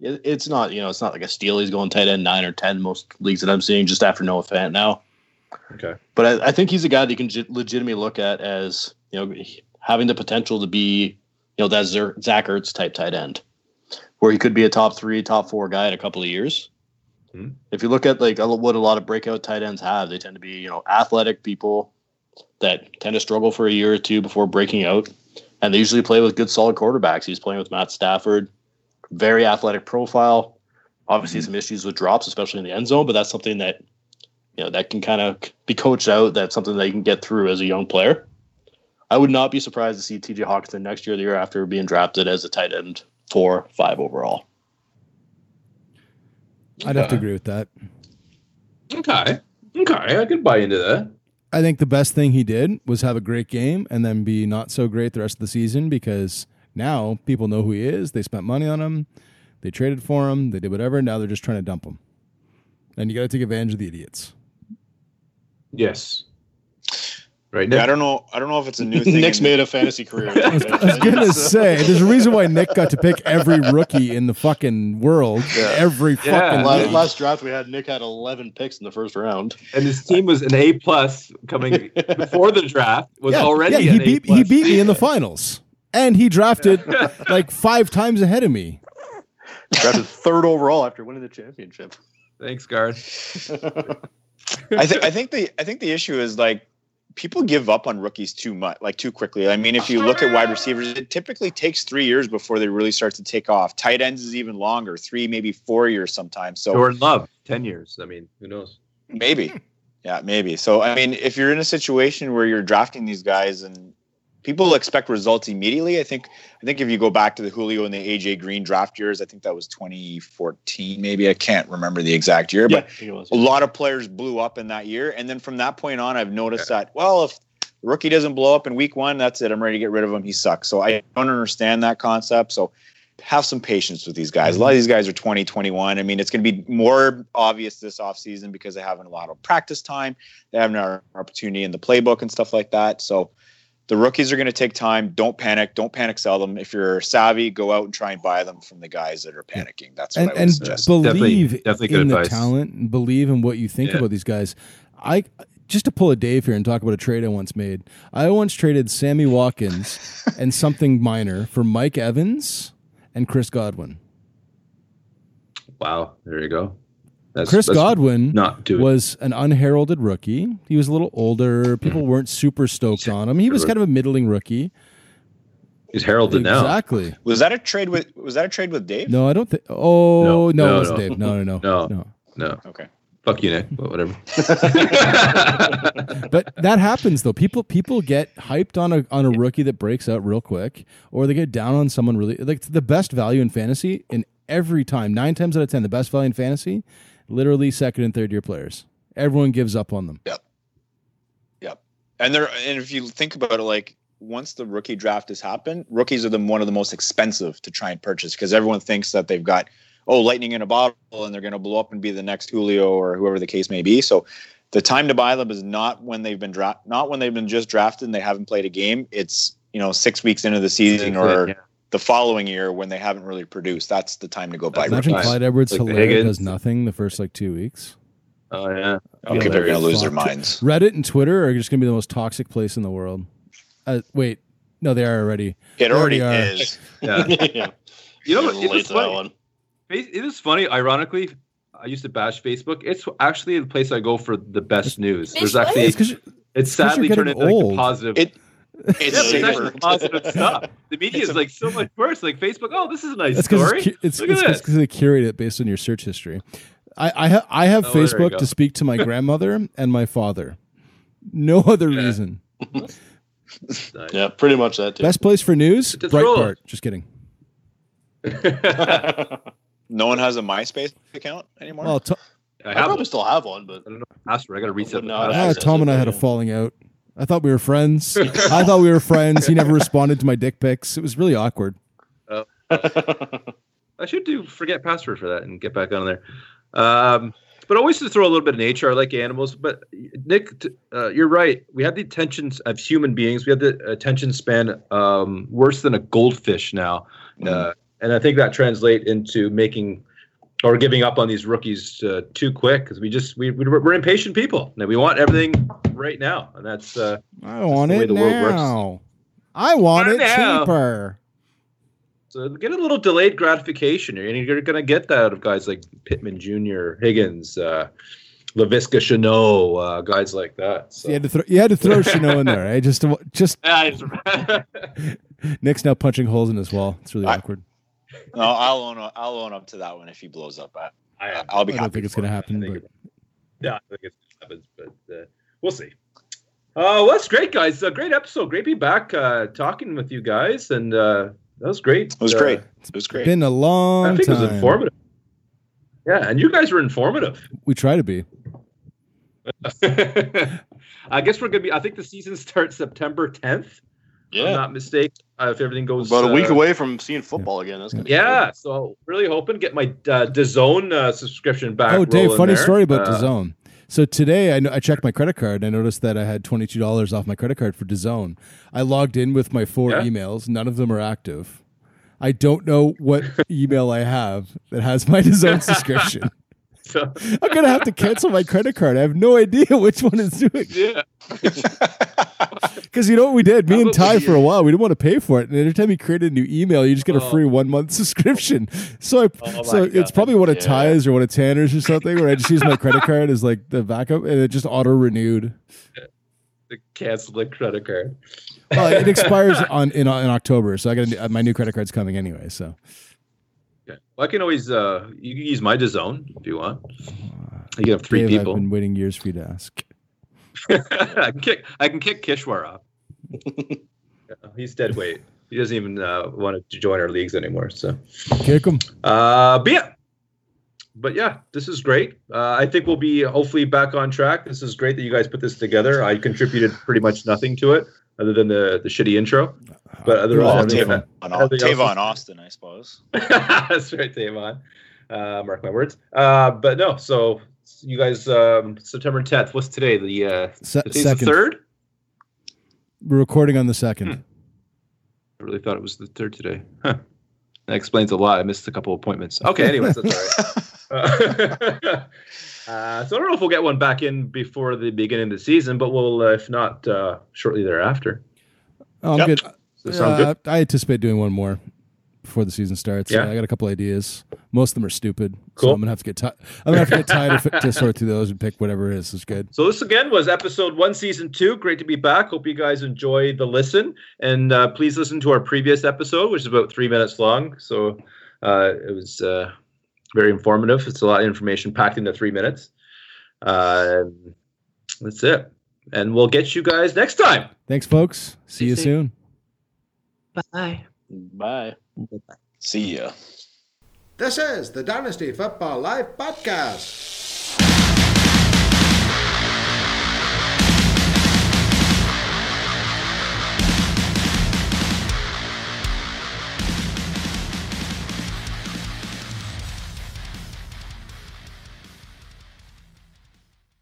It's not you know it's not like a steal. He's going tight end nine or ten most leagues that I'm seeing just after Noah Fant now. Okay. But I, I think he's a guy that you can j- legitimately look at as you know having the potential to be you know that Zach Ertz type tight end, where he could be a top three, top four guy in a couple of years. Hmm. If you look at like what a lot of breakout tight ends have, they tend to be you know athletic people that tend to struggle for a year or two before breaking out, and they usually play with good solid quarterbacks. He's playing with Matt Stafford, very athletic profile. Obviously, some issues with drops, especially in the end zone, but that's something that you know that can kind of be coached out. That's something that you can get through as a young player. I would not be surprised to see TJ Hockenson next year, the year after, being drafted as a tight end four, five overall. I'd have to agree with that. Okay. Okay. I could buy into that. I think the best thing he did was have a great game and then be not so great the rest of the season because now people know who he is. They spent money on him. They traded for him. They did whatever. Now they're just trying to dump him. And you got to take advantage of the idiots. Yes. Right. Yeah, I don't know. I don't know if it's a new thing. Nick's made a fantasy career. I was gonna say there's a reason why Nick got to pick every rookie in the fucking world. Yeah. Every Yeah. fucking last, last draft we had Nick had 11 picks in the first round. And his team was an A plus coming before the draft. Was yeah, already yeah, he an A beat plus. he beat me in the finals. And he drafted like five times ahead of me. Drafted third overall after winning the championship. Thanks, guard. I think I think the I think the issue is like people give up on rookies too much, like too quickly. I mean, if you look at wide receivers, it typically takes three years before they really start to take off. Tight ends is even longer, three maybe four years sometimes. So Jordan Love, ten years. I mean, who knows? maybe, hmm. yeah, maybe. So I mean, if you're in a situation where you're drafting these guys and people expect results immediately, I think I think if you go back to the Julio and the AJ Green draft years, I think that was 2014, maybe I can't remember the exact year, but I think it was. a lot of players blew up in that year. And then from that point on, I've noticed that, well, if the rookie doesn't blow up in week one, that's it. I'm ready to get rid of him. He sucks. So I don't understand that concept. So have some patience with these guys. A lot of these guys are 20, 21. I mean, it's going to be more obvious this offseason because they haven't a lot of practice time. They haven't an opportunity in the playbook and stuff like that. So the rookies are going to take time. Don't panic. Don't panic sell them. If you're savvy, go out and try and buy them from the guys that are panicking. That's what and I would and suggest. believe Definitely- definitely good in the talent and believe in what you think Yeah. about these guys. I just to pull a Dave here and talk about a trade I once made. I once traded Sammy Watkins and something minor for Mike Evans and Chris Godwin. Wow. There you go. That's, Chris that's Godwin not too was an unheralded rookie. He was a little older. People hmm. weren't super stoked on him. He was kind of a middling rookie. He's heralded now. Exactly. Was that a trade with was that a trade with Dave? No, I don't think. Oh No, no, no, it wasn't no. Dave. No, no, no, No. no. No. Okay. Fuck you, Nick. But whatever. But that happens though. People people get hyped on a on a rookie that breaks out real quick, or they get down on someone really like the best value in fantasy in every time. Nine times out of ten, the best value in fantasy, literally second and third year players. Everyone gives up on them. Yep. Yep. And there and if you think about it, like once the rookie draft has happened, rookies are the one of the most expensive to try and purchase because everyone thinks that they've got oh lightning in a bottle and they're going to blow up and be the next Julio or whoever the case may be. So the time to buy them is not when they've been draft not when they've been just drafted and they haven't played a game. It's you know six weeks into the season or Yeah. The following year when they haven't really produced. That's the time to go buy Imagine rookies. Clyde Edwards Like Hilaire does nothing the first like two weeks. Oh yeah. People are going to lose their minds. Reddit and Twitter are just gonna be the most toxic place in the world. Uh, wait, no, they are already. It They already already is. Yeah. yeah. You know what? Late It was to that funny. one. It is funny. Ironically, I used to bash Facebook. It's actually the place I go for the best news. There's actually It's because it's 'cause you're sadly turned getting into like old. a positive. It- yeah, It's but it's safer. positive stuff. The media is like so much worse. Like Facebook, oh, this is a nice That's because story. it's, cu- it's, Look it's, at it's this. 'cause they curate it based on your search history. I I, ha- I have Oh, Facebook to speak to my grandmother and my father. No other Yeah. reason. Nice. Yeah, pretty much that too. Best place for news? Just roll Breitbart. Just kidding. No one has a MySpace account anymore. Well, To- I I have. probably still have one, but I don't know. Password. I got to reset No, password. ah, Tom and I had a falling out. I thought we were friends. I thought we were friends. He never responded to my dick pics. It was really awkward. I should do forget password for that and get back on there. Um, but always to throw a little bit of nature. I like animals, but Nick, t- uh, you're right. We have the attention of human beings. We have the attention span um, worse than a goldfish now, uh, and I think that translate into making or giving up on these rookies uh, too quick because we just we we're, we're impatient people. And we want everything right now, and that's uh, I want the way it the world works. now. I want Want it it now. cheaper. So get a little delayed gratification, and you're going to get that out of guys like Pittman Jr., Higgins, uh, Laviska Shenault, uh, guys like that. So. You had to throw you had to throw Shenault in there, right? Just to, just Nick's now punching holes in his wall. It's really I- awkward. No, I'll own up, I'll own up to that one if he blows up. I, I, I'll be I don't think it's going to happen. I think yeah, I think it happens, but uh, we'll see. Uh, well, that's great, guys. A great episode. Great to be back uh, talking with you guys, and uh, that was great. It was Uh, great. It was great. been a long time. I think time. it was informative. Yeah, and you guys were informative. We try to be. I guess we're gonna be. I think the season starts September 10th. If I'm Yeah. not mistaken. Uh, if everything goes About a week uh, away from seeing football again. That's gonna be Yeah, so really hoping to get my uh, DAZN uh, subscription back. Oh, Dave, funny there. story about Uh, DAZN. So today I, kn- I checked my credit card and I noticed that I had $22 off my credit card for DAZN. I logged in with my four Yeah. emails. None of them are active. I don't know what email I have that has my DAZN subscription. So, I'm going to have to cancel my credit card. I have no idea which one is doing yeah. Because you know what we did? Me and Ty Probably, for a while, we didn't want to pay for it. And every time you create a new email, you just get a Oh. free one month subscription. So I, Oh so my it's probably one of Yeah. Ty's or one of Tanner's or something, where I just use my credit card as like the backup, and it just auto renewed. To cancel the credit card. Well, it expires on in, in October, so I got my new credit card's coming anyway. So Okay. Well, I can always uh, you can use my DAZN if you want. You can have three Dave, people. I've been waiting years for you to ask. I can kick. I can kick Kishwar off. Yeah, he's dead weight. He doesn't even uh, want to join our leagues anymore. So, Kick him. uh, but yeah, but yeah, this is great. Uh, I think we'll be hopefully back on track. This is great that you guys put this together. I contributed pretty much nothing to it other than the the shitty intro. But other Oh, than Tavon, everything else- Tavon Austin, I suppose. That's right, Tavon. Uh, mark my words. Uh, but no, so you guys, um, September 10th. What's today? The uh, Se- today's the second. third. We're recording on the second. Hmm. I really thought it was the third today. Huh. That explains a lot. I missed a couple appointments. Okay, anyways, that's all right. Uh, uh, so I don't know if we'll get one back in before the beginning of the season, but we'll, uh, if not, uh, shortly thereafter. Oh, I'm Yep. good. Does that sound Uh, good? I anticipate doing one more before the season starts. Yeah. I got a couple ideas. Most of them are stupid. So I'm gonna have to get ti- I'm gonna have to get tired to, to sort through those and pick whatever is is good. So this again was episode one, season two. Great to be back. Hope you guys enjoyed the listen, and uh, please listen to our previous episode, which is about three minutes long. So uh, it was uh, very informative. It's a lot of information packed into three minutes. Uh, that's it, and we'll get you guys next time. Thanks, folks. See you soon. Bye. Bye. See ya. This is the Dynasty Football Life podcast.